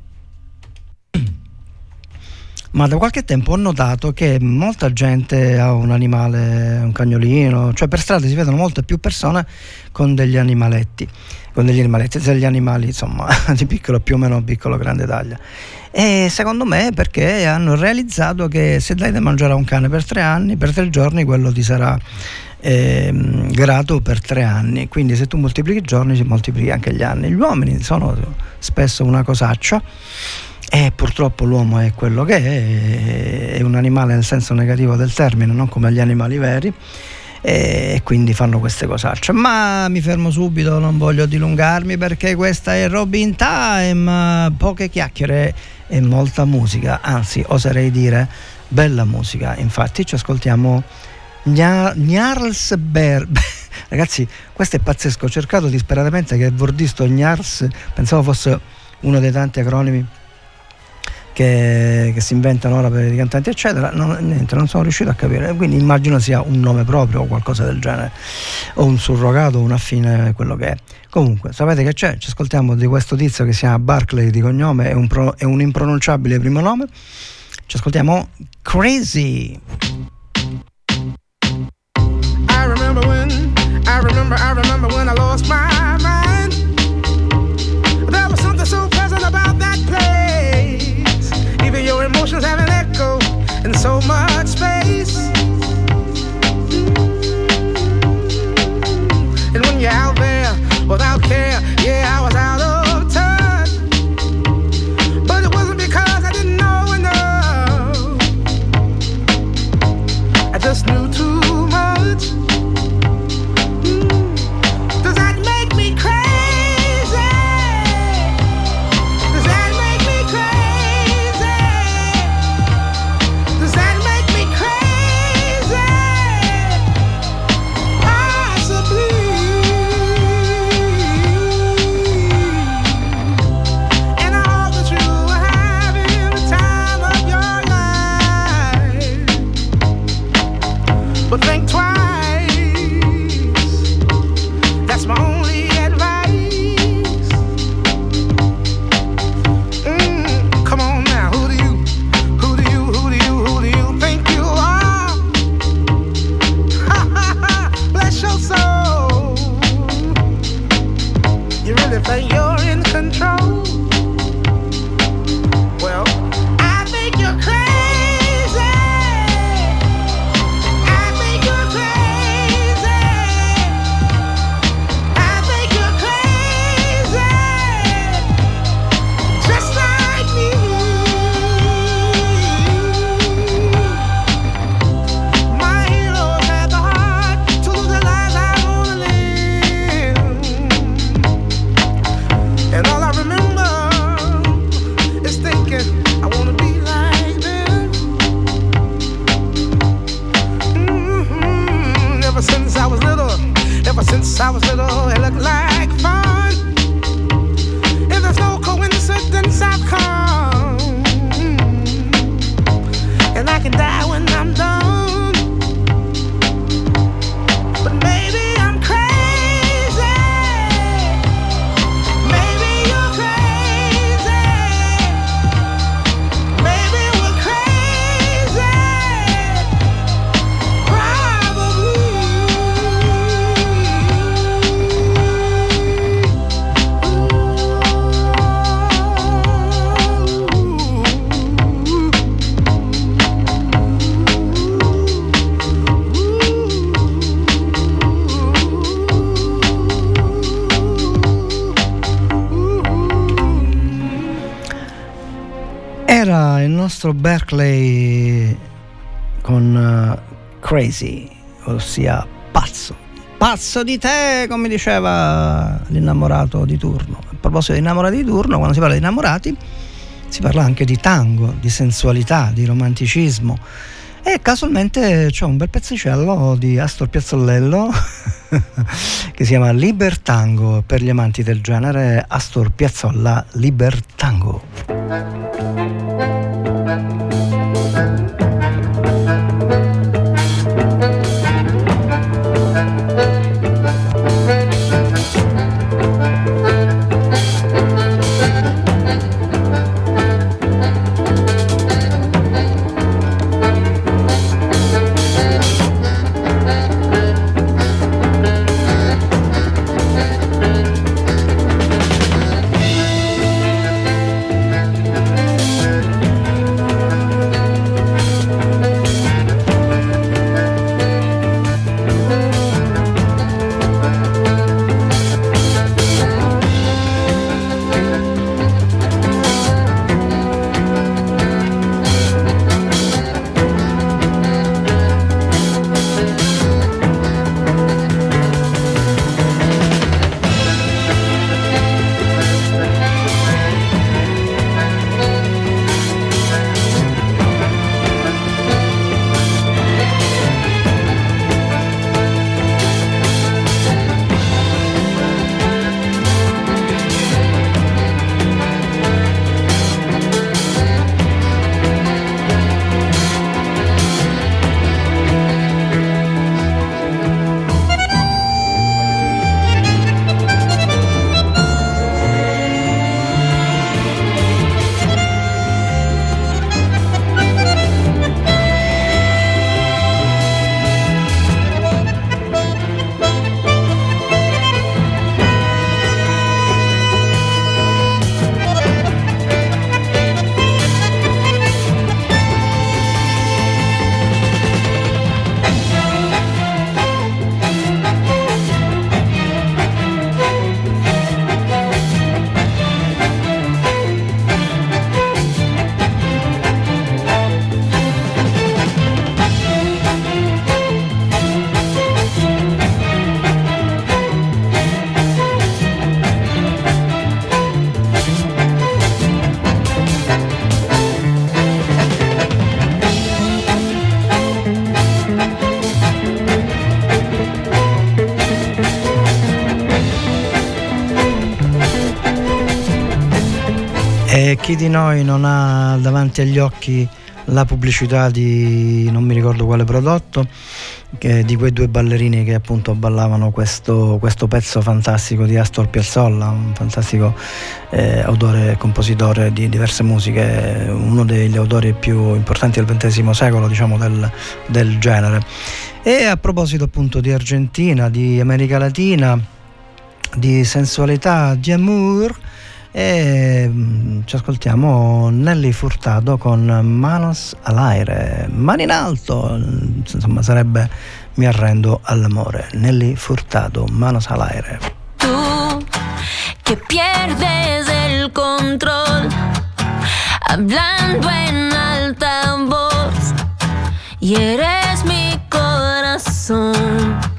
ma da qualche tempo ho notato che molta gente ha un animale, un cagnolino, cioè per strada si vedono molte più persone con degli animaletti con degli animaletti, degli animali insomma di piccolo, più o meno piccolo, grande taglia. E secondo me perché hanno realizzato che se dai da mangiare a un cane per tre anni, per tre giorni quello ti sarà eh, grato per tre anni. Quindi se tu moltiplichi i giorni si moltiplichi anche gli anni. Gli uomini sono spesso una cosaccia. E purtroppo l'uomo è quello che è, è un animale nel senso negativo del termine, non come gli animali veri e quindi fanno queste cosacce. Ma mi fermo subito, non voglio dilungarmi perché questa è Robin Time, poche chiacchiere e molta musica, anzi oserei dire bella musica. Infatti ci ascoltiamo Gnarls Bear. Ragazzi, questo è pazzesco, ho cercato disperatamente che Vordisto Gnarls, pensavo fosse uno dei tanti acronimi che, che, si inventano ora per i cantanti, eccetera. Non, niente, non sono riuscito a capire. Quindi immagino sia un nome proprio o qualcosa del genere, o un surrogato, un affine, quello che è. Comunque, sapete che c'è? Ci ascoltiamo di questo tizio che si chiama Barclay di cognome, è un, pro, è un impronunciabile primo nome. Ci ascoltiamo Crazy. I remember when, I remember, I remember when I lost my emotions have an echo in so much space. my own Nostro Berkeley con eh, Crazy, ossia pazzo. Pazzo di te, come diceva l'innamorato di turno. A proposito di innamorati di turno, quando si parla di innamorati, si parla anche di tango, di sensualità, di romanticismo. E casualmente c'è un bel pezzicello di Astor Piazzolello che si chiama Libertango per gli amanti del genere Astor Piazzolla Libertango. Chi di noi non ha davanti agli occhi la pubblicità di non mi ricordo quale prodotto, di quei due ballerini che appunto ballavano questo, questo pezzo fantastico di Astor Piazzolla, un fantastico eh, autore e compositore di diverse musiche, uno degli autori più importanti del XX secolo, diciamo, del, del genere. E a proposito appunto di Argentina, di America Latina, di sensualità, di amour, e mm, ci ascoltiamo Nelly Furtado con Manos all'aire, mani in alto, insomma sarebbe Mi arrendo all'amore. Nelly Furtado, Manos all'aire. Tú que pierdes el control, hablando en alta voz, y eres mi corazón.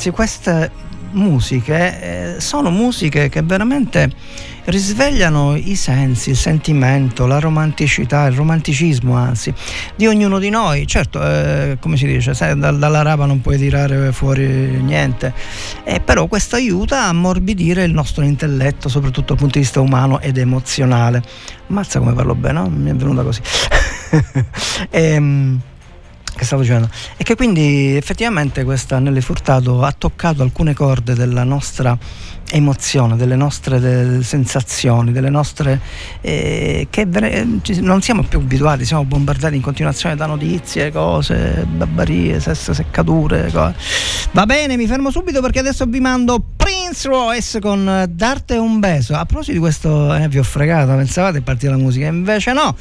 Ragazzi, queste musiche eh, sono musiche che veramente risvegliano i sensi, il sentimento, la romanticità, il romanticismo anzi di ognuno di noi. Certo, eh, come si dice, da, dalla rapa non puoi tirare fuori niente, eh, però questo aiuta a ammorbidire il nostro intelletto, soprattutto dal punto di vista umano ed emozionale. Mazza come parlo bene, no? Mi è venuta così. ehm, stavo dicendo e che quindi effettivamente questa Nelly Furtado ha toccato alcune corde della nostra emozione, delle nostre delle sensazioni, delle nostre eh, che non siamo più abituati, siamo bombardati in continuazione da notizie, cose, barbarie, sesse, seccature. Cose. Va bene, mi fermo subito perché adesso vi mando Prince Royce con Darte un beso. A proposito di questo, eh, vi ho fregato, pensavate partire la musica, invece no,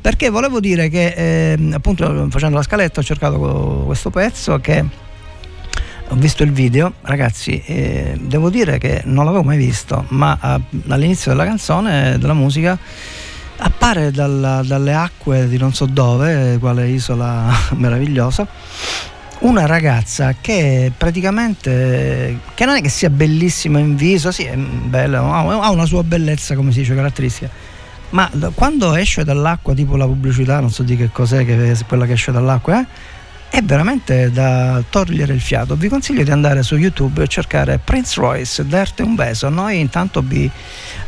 perché volevo dire che eh, appunto facendo la scaletta ho cercato questo pezzo che ho visto il video, ragazzi, eh, devo dire che non l'avevo mai visto, ma a, all'inizio della canzone, della musica, appare dalla, dalle acque di non so dove, quale isola meravigliosa, una ragazza che praticamente, che non è che sia bellissima in viso, sì, è bella, ha una sua bellezza, come si dice, caratteristica, ma quando esce dall'acqua, tipo la pubblicità, non so di che cos'è, che quella che esce dall'acqua, eh, è veramente da togliere il fiato. Vi consiglio di andare su YouTube e cercare Prince Royce, Darte un beso. Noi intanto vi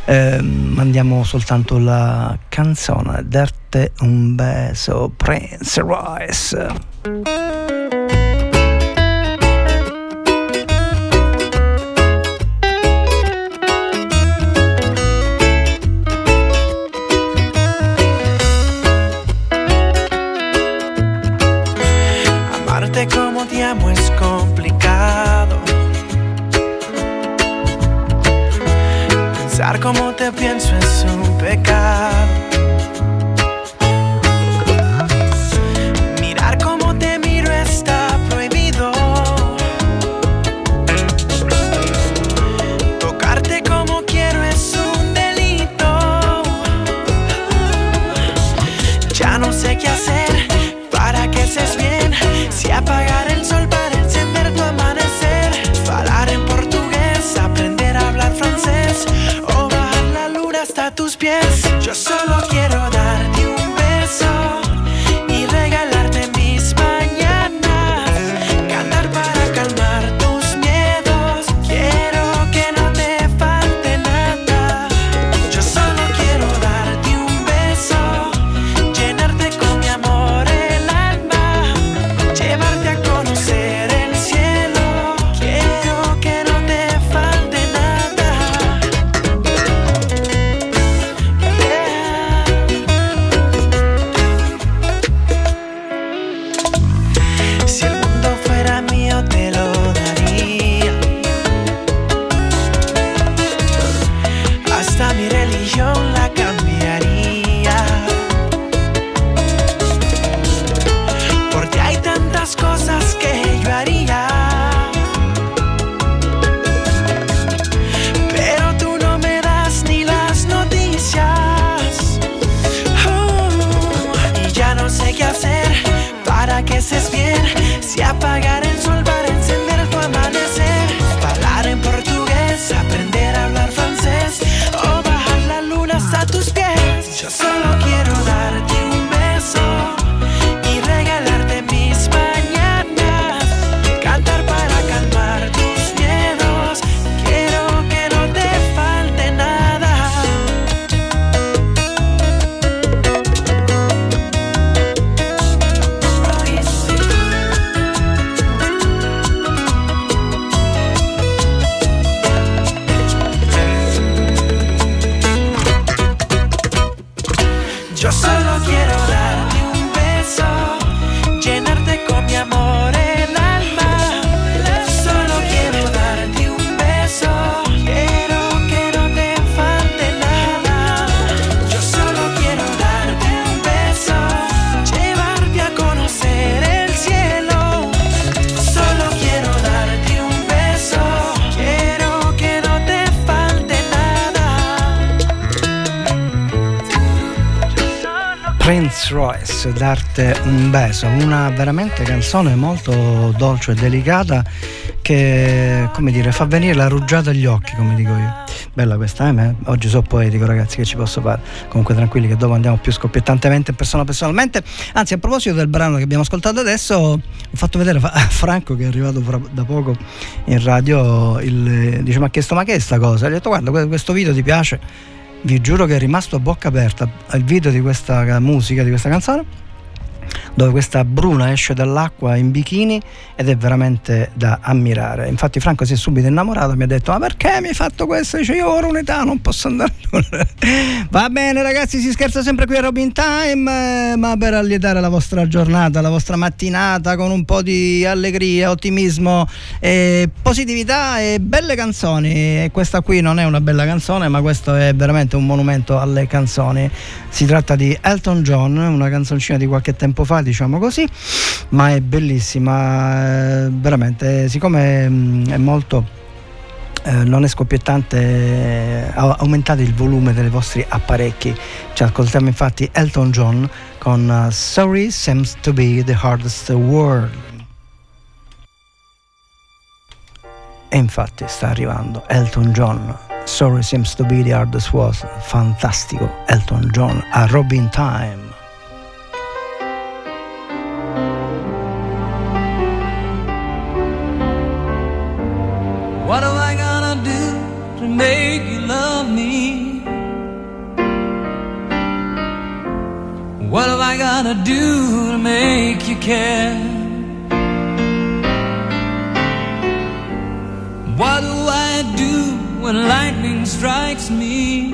eh, mandiamo soltanto la canzone Darte un beso, Prince Royce. Royce, Darte un beso, una veramente canzone molto dolce e delicata che, come dire, fa venire la rugiada agli occhi, come dico io. Bella questa, eh? Oggi sono poetico, ragazzi, che ci posso fare. Comunque tranquilli che dopo andiamo più scoppiettantemente persona personalmente. Anzi, a proposito del brano che abbiamo ascoltato adesso, ho fatto vedere a Franco che è arrivato da poco in radio, il, dice, mi ha chiesto ma che è sta cosa? Gli ho detto guarda, questo video ti piace? Vi giuro che è rimasto a bocca aperta il video di questa musica, di questa canzone dove questa bruna esce dall'acqua in bikini ed è veramente da ammirare. Infatti Franco si è subito innamorato, mi ha detto ma perché mi hai fatto questo? Dice io ho un'età, non posso andare. Va bene ragazzi, si scherza sempre qui a Robin Time, eh, ma per allietare la vostra giornata, la vostra mattinata con un po' di allegria, ottimismo, e positività e belle canzoni. E questa qui non è una bella canzone, ma questo è veramente un monumento alle canzoni. Si tratta di Elton John, una canzoncina di qualche tempo fa, diciamo così, ma è bellissima, eh, veramente, siccome mm, è molto... Eh, non è scoppiettante, eh, aumentate il volume dei vostri apparecchi. Ci ascoltiamo infatti Elton John con uh, Sorry Seems to be the Hardest Word. E infatti sta arrivando Elton John Sorry Seems to be the hardest was fantastico Elton John a Robin Time What have I gotta do to make you care? What do I do when lightning strikes me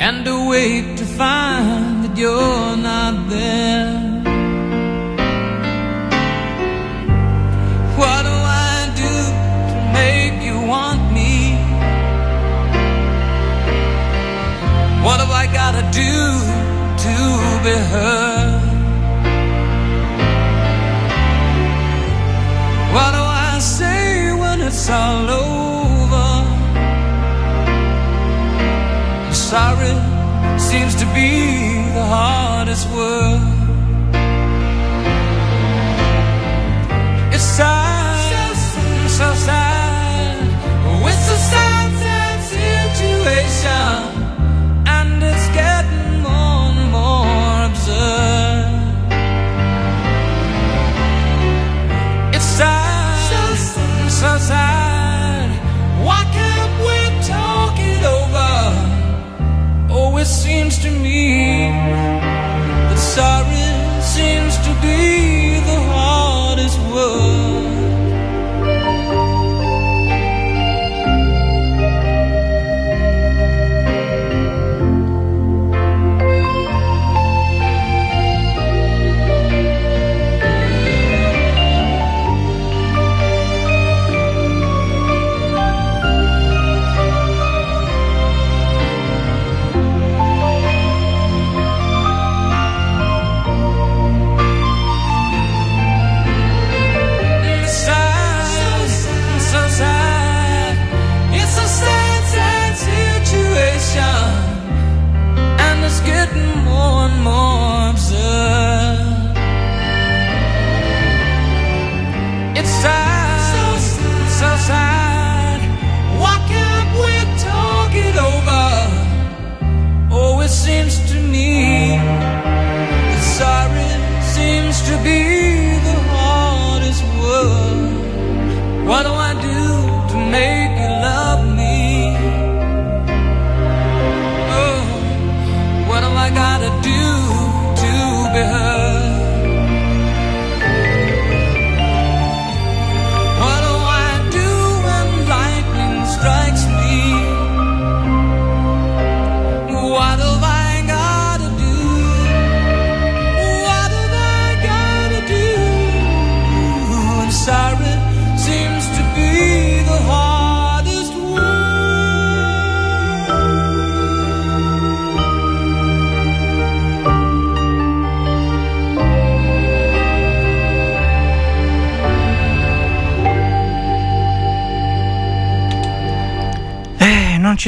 and awake to find that you're not there. Do to be heard? What do I say when it's all over? Sorry seems to be the hardest word. It's sad, so sad. Sorry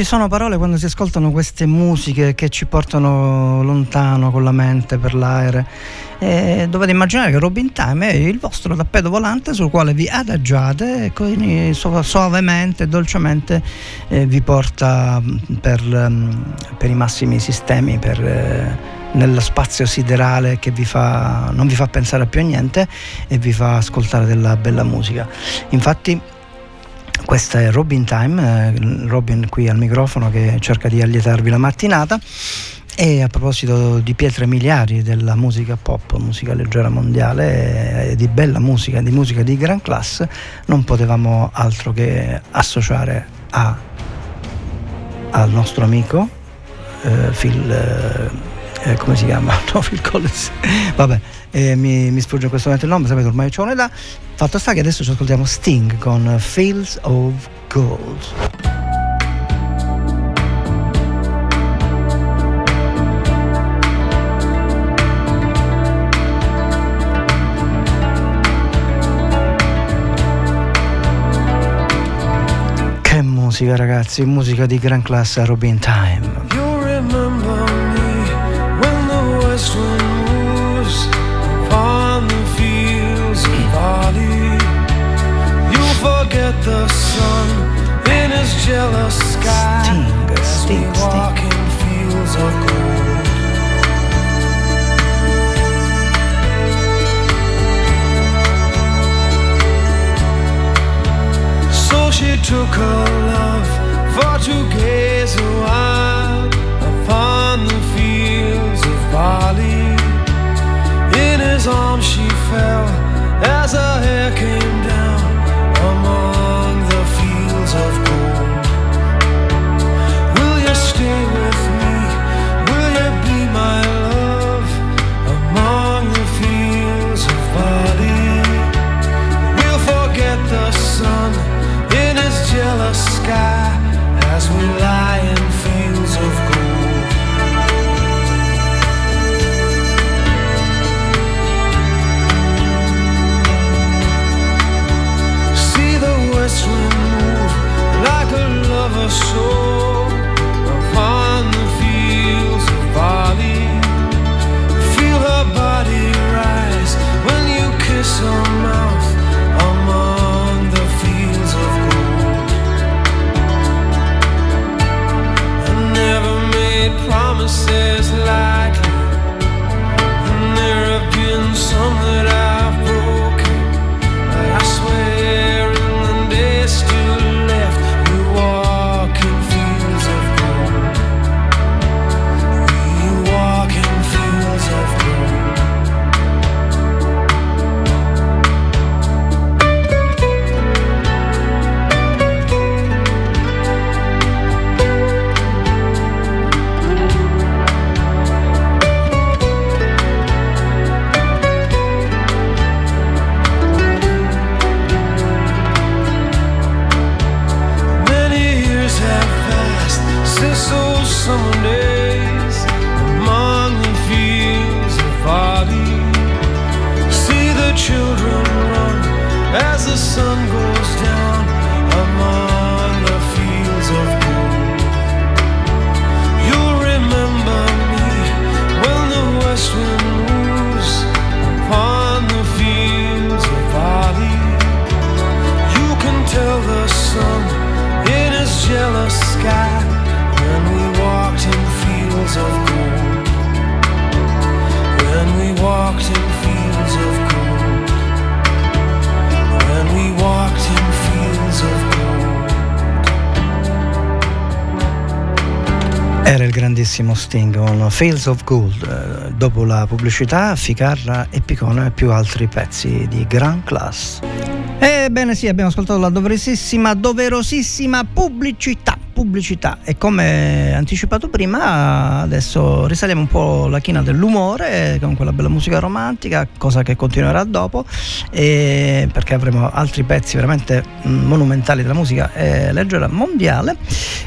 ci sono parole quando si ascoltano queste musiche che ci portano lontano con la mente per l'aereo. E dovete immaginare che Robin Time è il vostro tappeto volante sul quale vi adagiate e quindi suavemente, dolcemente eh, vi porta mm, per, mm, per, i massimi sistemi, per, eh, nello spazio siderale che vi fa, non vi fa pensare a più a niente e vi fa ascoltare della bella musica. Infatti questa è Robin Time, eh, Robin qui al microfono che cerca di allietarvi la mattinata. E a proposito di pietre miliari della musica pop, musica leggera mondiale, e di bella musica, di musica di gran classe, non potevamo altro che associare a, al nostro amico eh, Phil, eh, come si chiama? No, Phil Collins. Vabbè, eh, mi, mi sfugge in questo momento il nome, sapete ormai c'ho un'età. Fatto sta che adesso ci ascoltiamo Sting con Fields of Gold. musica ragazzi, musica di gran classe Robin Time. Forget the sun in his jealous sky Sting, as Sting, we walk Sting. in fields of gold. So she took her love for to gaze a Fields of Gold. Eh, Dopo la pubblicità, Ficarra e Picone e più altri pezzi di gran class. Ebbene sì, abbiamo ascoltato la doverosissima, doverosissima pubblicità. Pubblicità e come anticipato prima, adesso risaliamo un po' la china dell'umore con quella bella musica romantica, cosa che continuerà dopo, perché avremo altri pezzi veramente mm, monumentali della musica eh, leggera mondiale.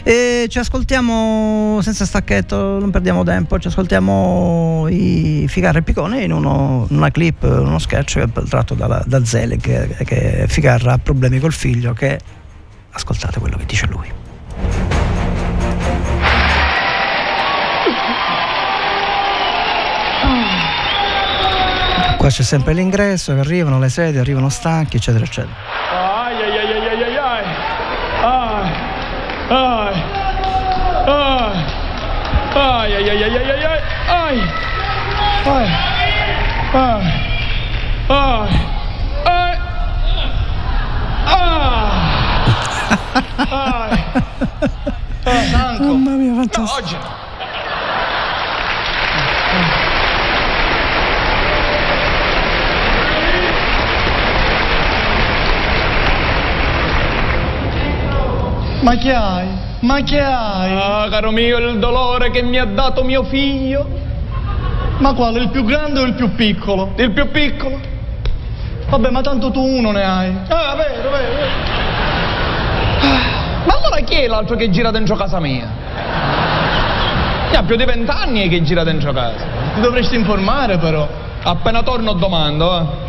E ci ascoltiamo senza stacchetto, non perdiamo tempo, ci ascoltiamo i Ficarra e Picone in, uno, una clip, uno sketch tratto dalla, da Zelig, che, che Ficarra ha problemi col figlio, che ascoltate quello che dice lui. Qua c'è sempre l'ingresso, che arrivano le sedie, arrivano stanchi, eccetera, eccetera. Ai, ai, ai, ai, ai, ai. ai. Ah. Ai. Ai. Ai. Ai ai ai ai ai ai ai. Ai. Ai. Ai. Ai. Ai. Ai. Ai. Stanco. Mamma mia, No, fantastico. oggi. Ma che hai? Ma che hai? Ah, caro mio, il dolore che mi ha dato mio figlio. Ma quale, il più grande o il più piccolo? Il più piccolo. Vabbè, ma tanto tu uno ne hai. Ah, vero, vero, vero. Ma allora chi è l'altro che gira dentro casa mia? Ne ha più di vent'anni che gira dentro casa. Ti dovresti informare però. Appena torno domando, eh.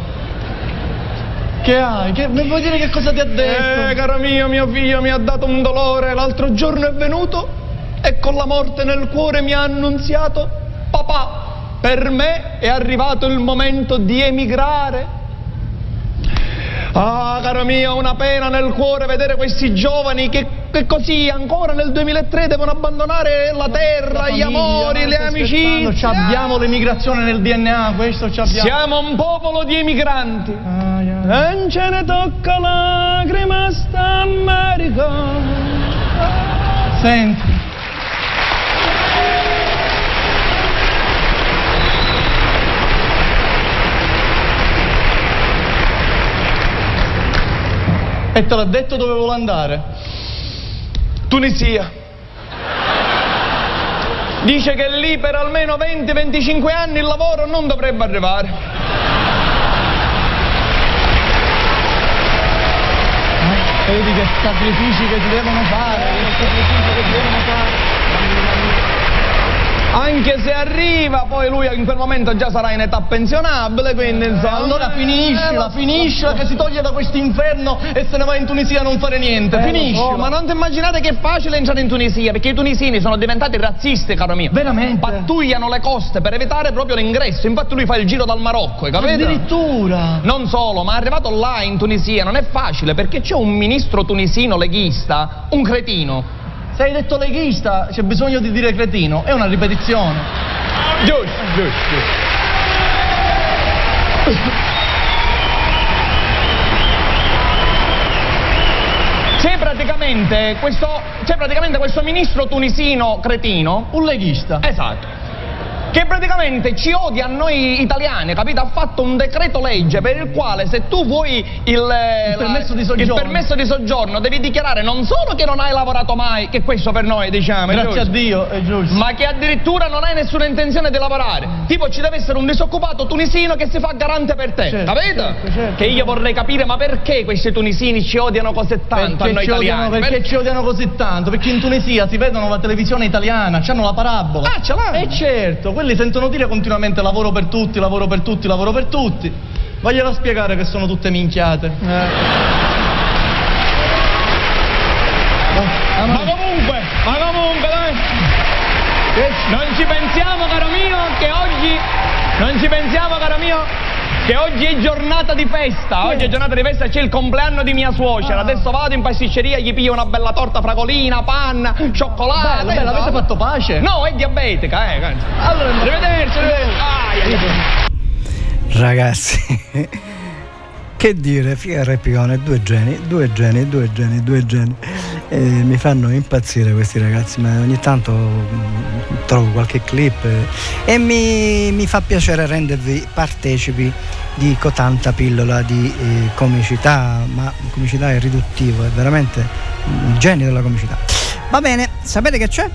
Che hai? Che... Mi vuoi dire che cosa ti ha detto? Eh, caro mio, mio figlio mi ha dato un dolore. L'altro giorno è venuto e con la morte nel cuore mi ha annunziato: Papà, per me è arrivato il momento di emigrare. Ah, caro mio, una pena nel cuore vedere questi giovani che, che così ancora nel 2003 devono abbandonare la terra, gli amori, le amicizie. Ci abbiamo l'emigrazione nel DNA, questo ci abbiamo. Siamo un popolo di emigranti. Ah, Non ce ne tocca lacrima sta America. Senti. E te l'ha detto dove vuole andare? Tunisia. Dice che lì per almeno 20-25 anni il lavoro non dovrebbe arrivare. Vedi che sacrifici che si devono fare, che sacrifici che si devono fare. Anche se arriva, poi lui in quel momento già sarà in età pensionabile, quindi insomma. Allora finiscila, finiscila che si toglie da questo inferno e se ne va in Tunisia a non fare niente. Finiscila. Oh, ma non ti immaginate che è facile entrare in Tunisia, perché i tunisini sono diventati razzisti, caro mio. Veramente? Pattugliano le coste per evitare proprio l'ingresso. Infatti lui fa il giro dal Marocco, hai capito? Addirittura. Non solo, ma arrivato là in Tunisia non è facile perché c'è un ministro tunisino leghista, un cretino. Se hai detto leghista c'è bisogno di dire cretino, è una ripetizione. Giusto, giusto, C'è praticamente questo, c'è praticamente questo ministro tunisino cretino. Un leghista. Esatto. Che praticamente ci odia a noi italiani, capito? Ha fatto un decreto legge per il quale se tu vuoi il, Il permesso di soggiorno. il permesso di soggiorno devi dichiarare non solo che non hai lavorato mai, che questo per noi diciamo, Grazie a Dio, è giusto. ma che addirittura non hai nessuna intenzione di lavorare. Tipo ci deve essere un disoccupato tunisino che si fa garante per te, Certo, capito? certo, certo. Che io vorrei capire, ma perché questi tunisini ci odiano così tanto a Perché, noi ci odiano, italiani? perché ci odiano così tanto? Perché in Tunisia si vedono la televisione italiana, hanno la parabola. Ah, ce l'hanno? E certo, quelli sentono dire continuamente lavoro per tutti, lavoro per tutti, lavoro per tutti. Voglio spiegare che sono tutte minchiate. Ah, Ma comunque, ma comunque, dai. Non ci pensiamo, caro mio, che oggi. Non ci pensiamo, caro mio, che oggi è giornata di festa. Oggi è giornata di festa, c'è il compleanno di mia suocera. Adesso vado in pasticceria, gli piglio una bella torta fragolina, panna, cioccolato. Bella, bella, avete fatto pace? No, è diabetica, eh. Allora, Arrivederci, arrivederci. Ragazzi, che dire, Fiera e Picone, due geni, due geni, due geni, due geni. Eh, mi fanno impazzire questi ragazzi, ma ogni tanto mm, trovo qualche clip eh, e mi, mi fa piacere rendervi partecipi di cotanta pillola di eh, comicità, ma comicità è riduttivo, è veramente un genio della comicità. Va bene, sapete che c'è?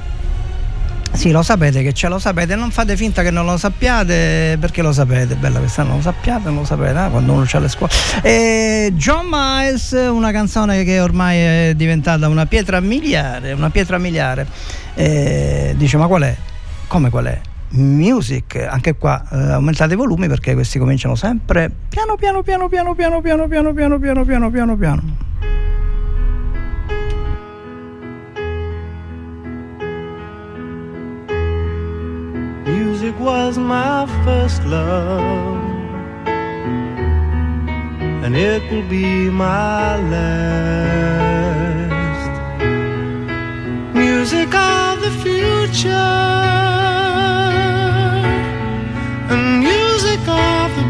Sì, lo sapete che c'è, lo sapete, non fate finta che non lo sappiate perché lo sapete, bella questa, non lo sappiate, non lo sapete, eh, quando uno c'ha le scuole. E John Miles, una canzone che ormai è diventata una pietra miliare, una pietra miliare. E dice ma qual è? Come qual è? Music, anche qua eh, aumentate i volumi perché questi cominciano sempre piano piano piano piano piano piano piano piano piano piano piano piano. music was my first love, and it will be my last. Music of the future, and music of the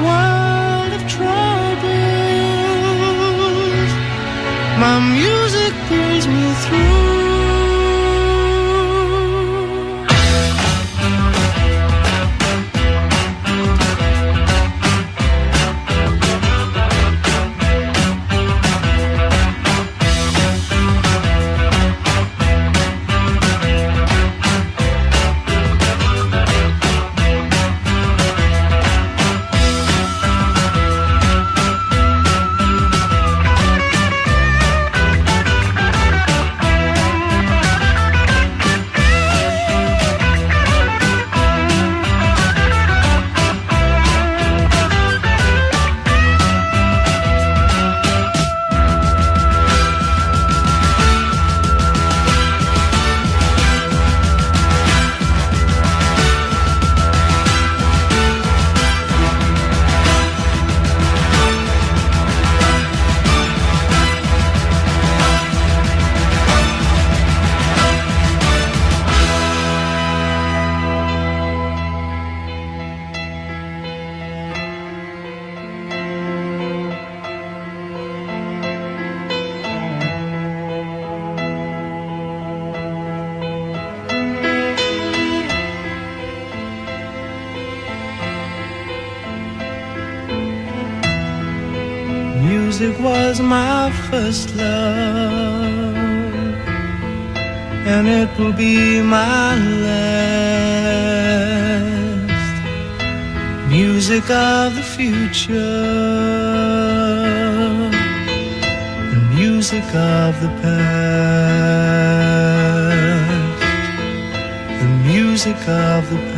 one Music was my first love, and it will be my last. Music of the future, the music of the past, the music of the past,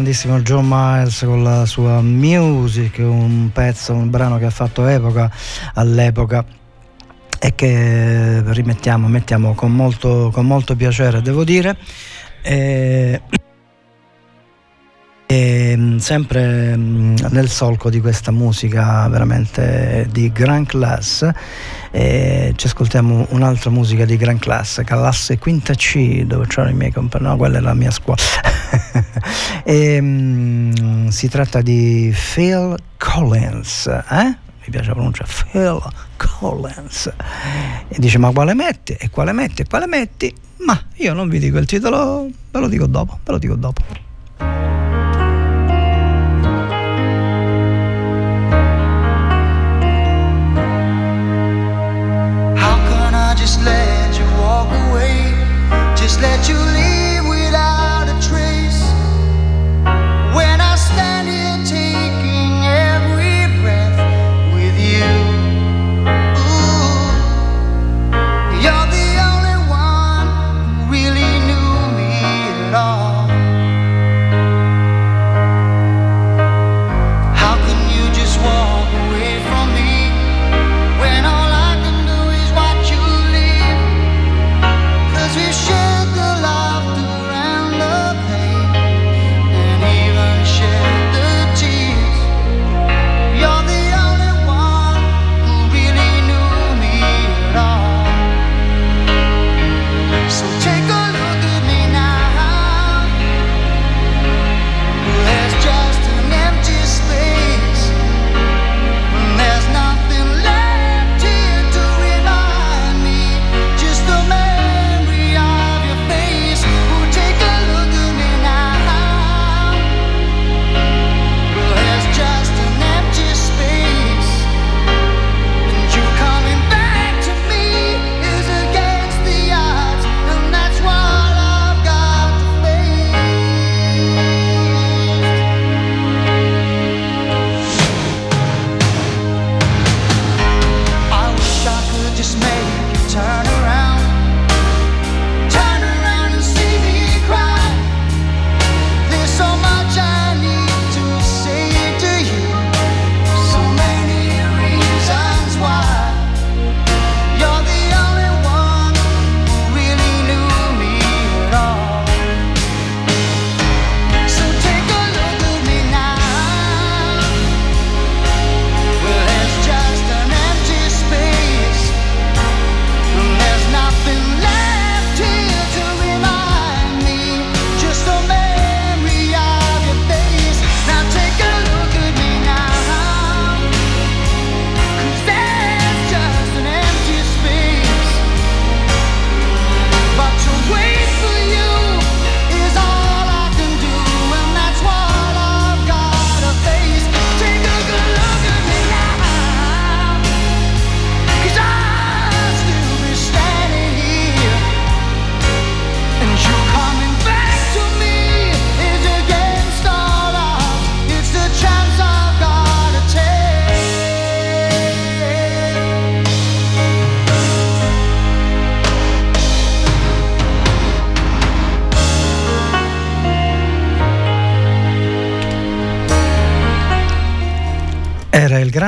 grandissimo John Miles con la sua Music, un pezzo, un brano che ha fatto epoca all'epoca e che rimettiamo, mettiamo con molto, con molto piacere, devo dire. E, e, sempre mm, nel solco di questa musica veramente di gran classe, eh, ci ascoltiamo un'altra musica di gran classe, classe quinta C, dove c'erano i miei compagni, no, quella è la mia scuola. e, mm, si tratta di Phil Collins, eh? mi piace la pronuncia, Phil Collins. E dice ma quale metti? E quale metti? E quale metti? Ma io non vi dico il titolo, ve lo dico dopo, ve lo dico dopo. just let you leave.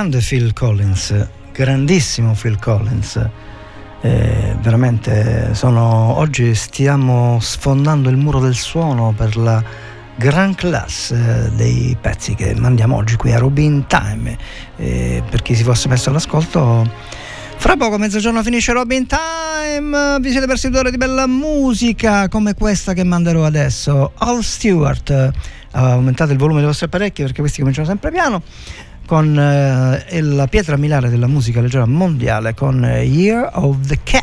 Grande Phil Collins, grandissimo Phil Collins. Eh, veramente sono, oggi stiamo sfondando il muro del suono per la gran classe eh, dei pezzi che mandiamo oggi qui a Rubin Time. Eh, per chi si fosse messo all'ascolto, fra poco mezzogiorno finisce Robin Time. Vi siete persi due ore di bella musica come questa che manderò adesso. All Stewart. aumentate il volume dei vostri apparecchi perché questi cominciano sempre piano con eh, la pietra milare della musica leggera mondiale con eh, Year of the Cats.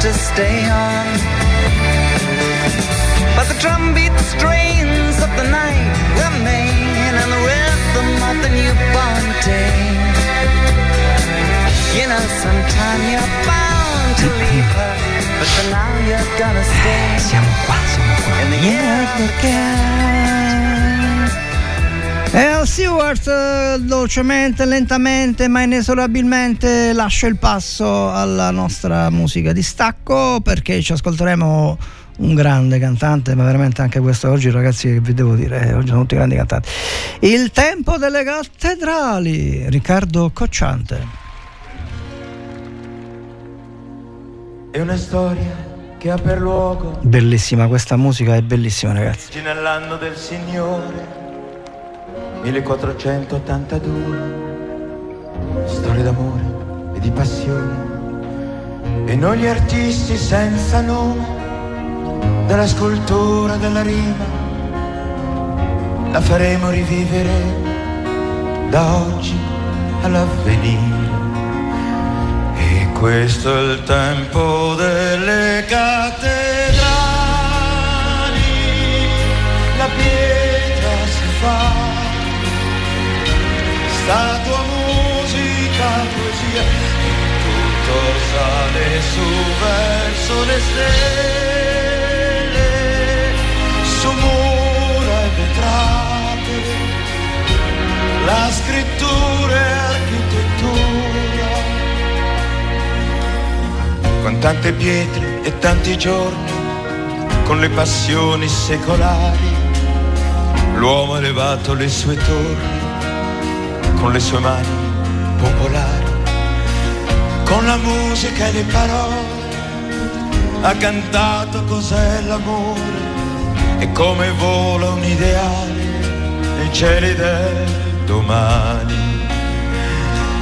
To stay on. But the drumbeat strains of the night remain And the rhythm of the newborn day. You know sometime you're bound to leave her But for now you're gonna stay. Siamo qua, siamo qua. In the year of the cat al Stewart eh, dolcemente, lentamente, ma inesorabilmente lascia il passo alla nostra musica di stacco perché ci ascolteremo un grande cantante, ma veramente anche questo oggi ragazzi che vi devo dire, eh, oggi sono tutti grandi cantanti. Il tempo delle cattedrali, Riccardo Cocciante. È una storia che ha per luogo Bellissima questa musica, è bellissima ragazzi. nell'anno del Signore 1482, storie d'amore e di passione. E noi gli artisti senza nome della scultura della rima la faremo rivivere da oggi all'avvenire. E questo è il tempo delle cattedrali, la pietra statua, musica, poesia, tutto sale su verso le stelle, su mura e vetrate, la scrittura e architettura con tante pietre e tanti giorni, con le passioni secolari, l'uomo ha elevato le sue torri, con le sue mani popolari, con la musica e le parole, ha cantato cos'è l'amore e come vola un ideale nei cieli del domani.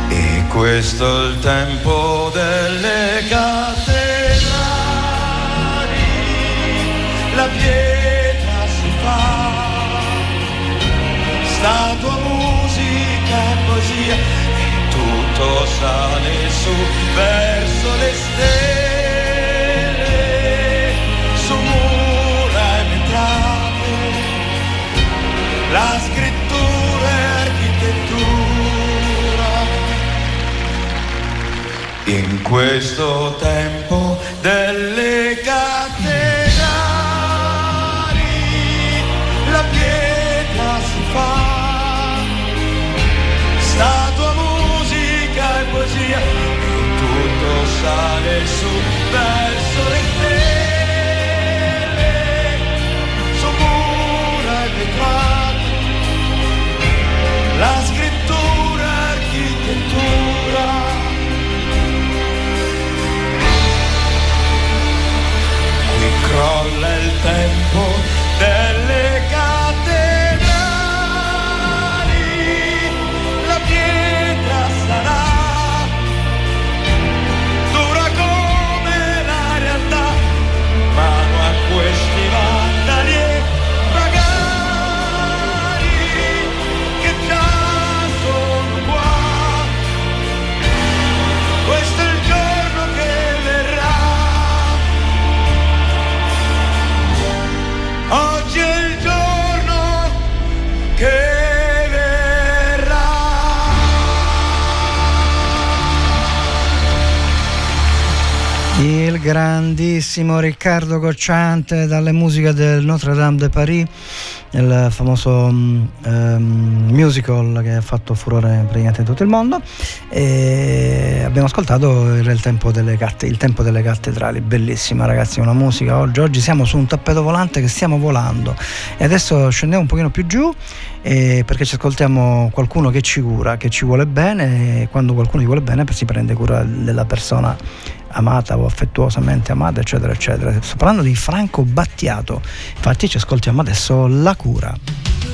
E questo è il tempo delle cattedrali, la pietra si fa, statua, e tutto sale su verso le stelle, su mura e vetrate, la scrittura e architettura. In questo tempo delle cattedrali sale su verso le stelle, su mura e vetrate, la scrittura architettura. Qui crolla il tempo delle grandissimo Riccardo Cocciante dalle musiche del Notre Dame de Paris, il famoso ehm, musical che ha fatto furore praticamente in tutto il mondo. E abbiamo ascoltato il, tempo delle catte- il tempo delle cattedrali, bellissima ragazzi, una musica. Oggi, oggi siamo su un tappeto volante che stiamo volando e adesso scendiamo un pochino più giù eh, perché ci ascoltiamo qualcuno che ci cura, che ci vuole bene e quando qualcuno ci vuole bene si prende cura della persona amata o affettuosamente amata, eccetera, eccetera. Sto parlando di Franco Battiato. Infatti ci ascoltiamo adesso La cura.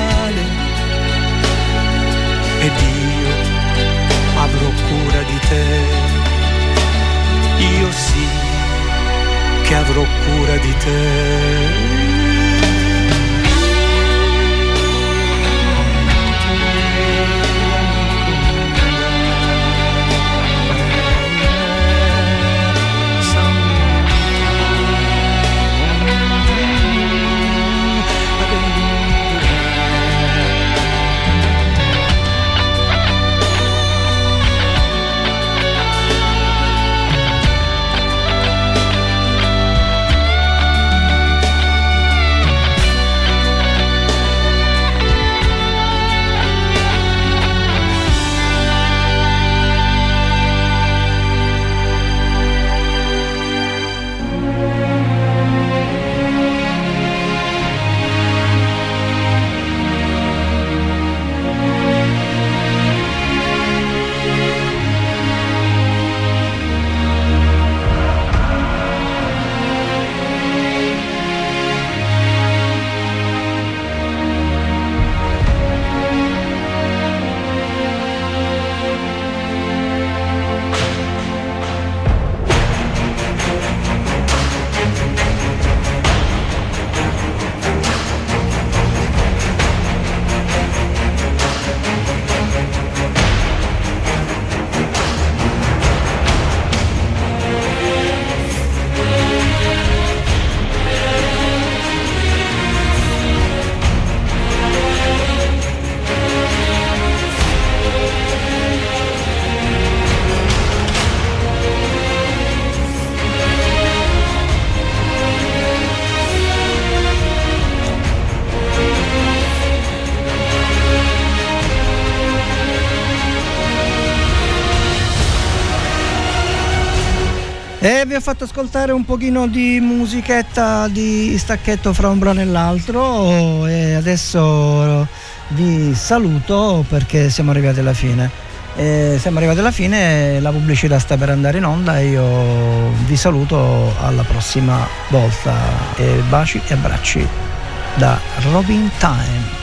ed io avrò cura di te. Io sì che avrò cura di te. Vi ho fatto ascoltare un pochino di musichetta di stacchetto fra un brano e l'altro e adesso vi saluto perché siamo arrivati alla fine. E siamo arrivati alla fine, la pubblicità sta per andare in onda e io vi saluto alla prossima volta. E baci e abbracci da Robin Time.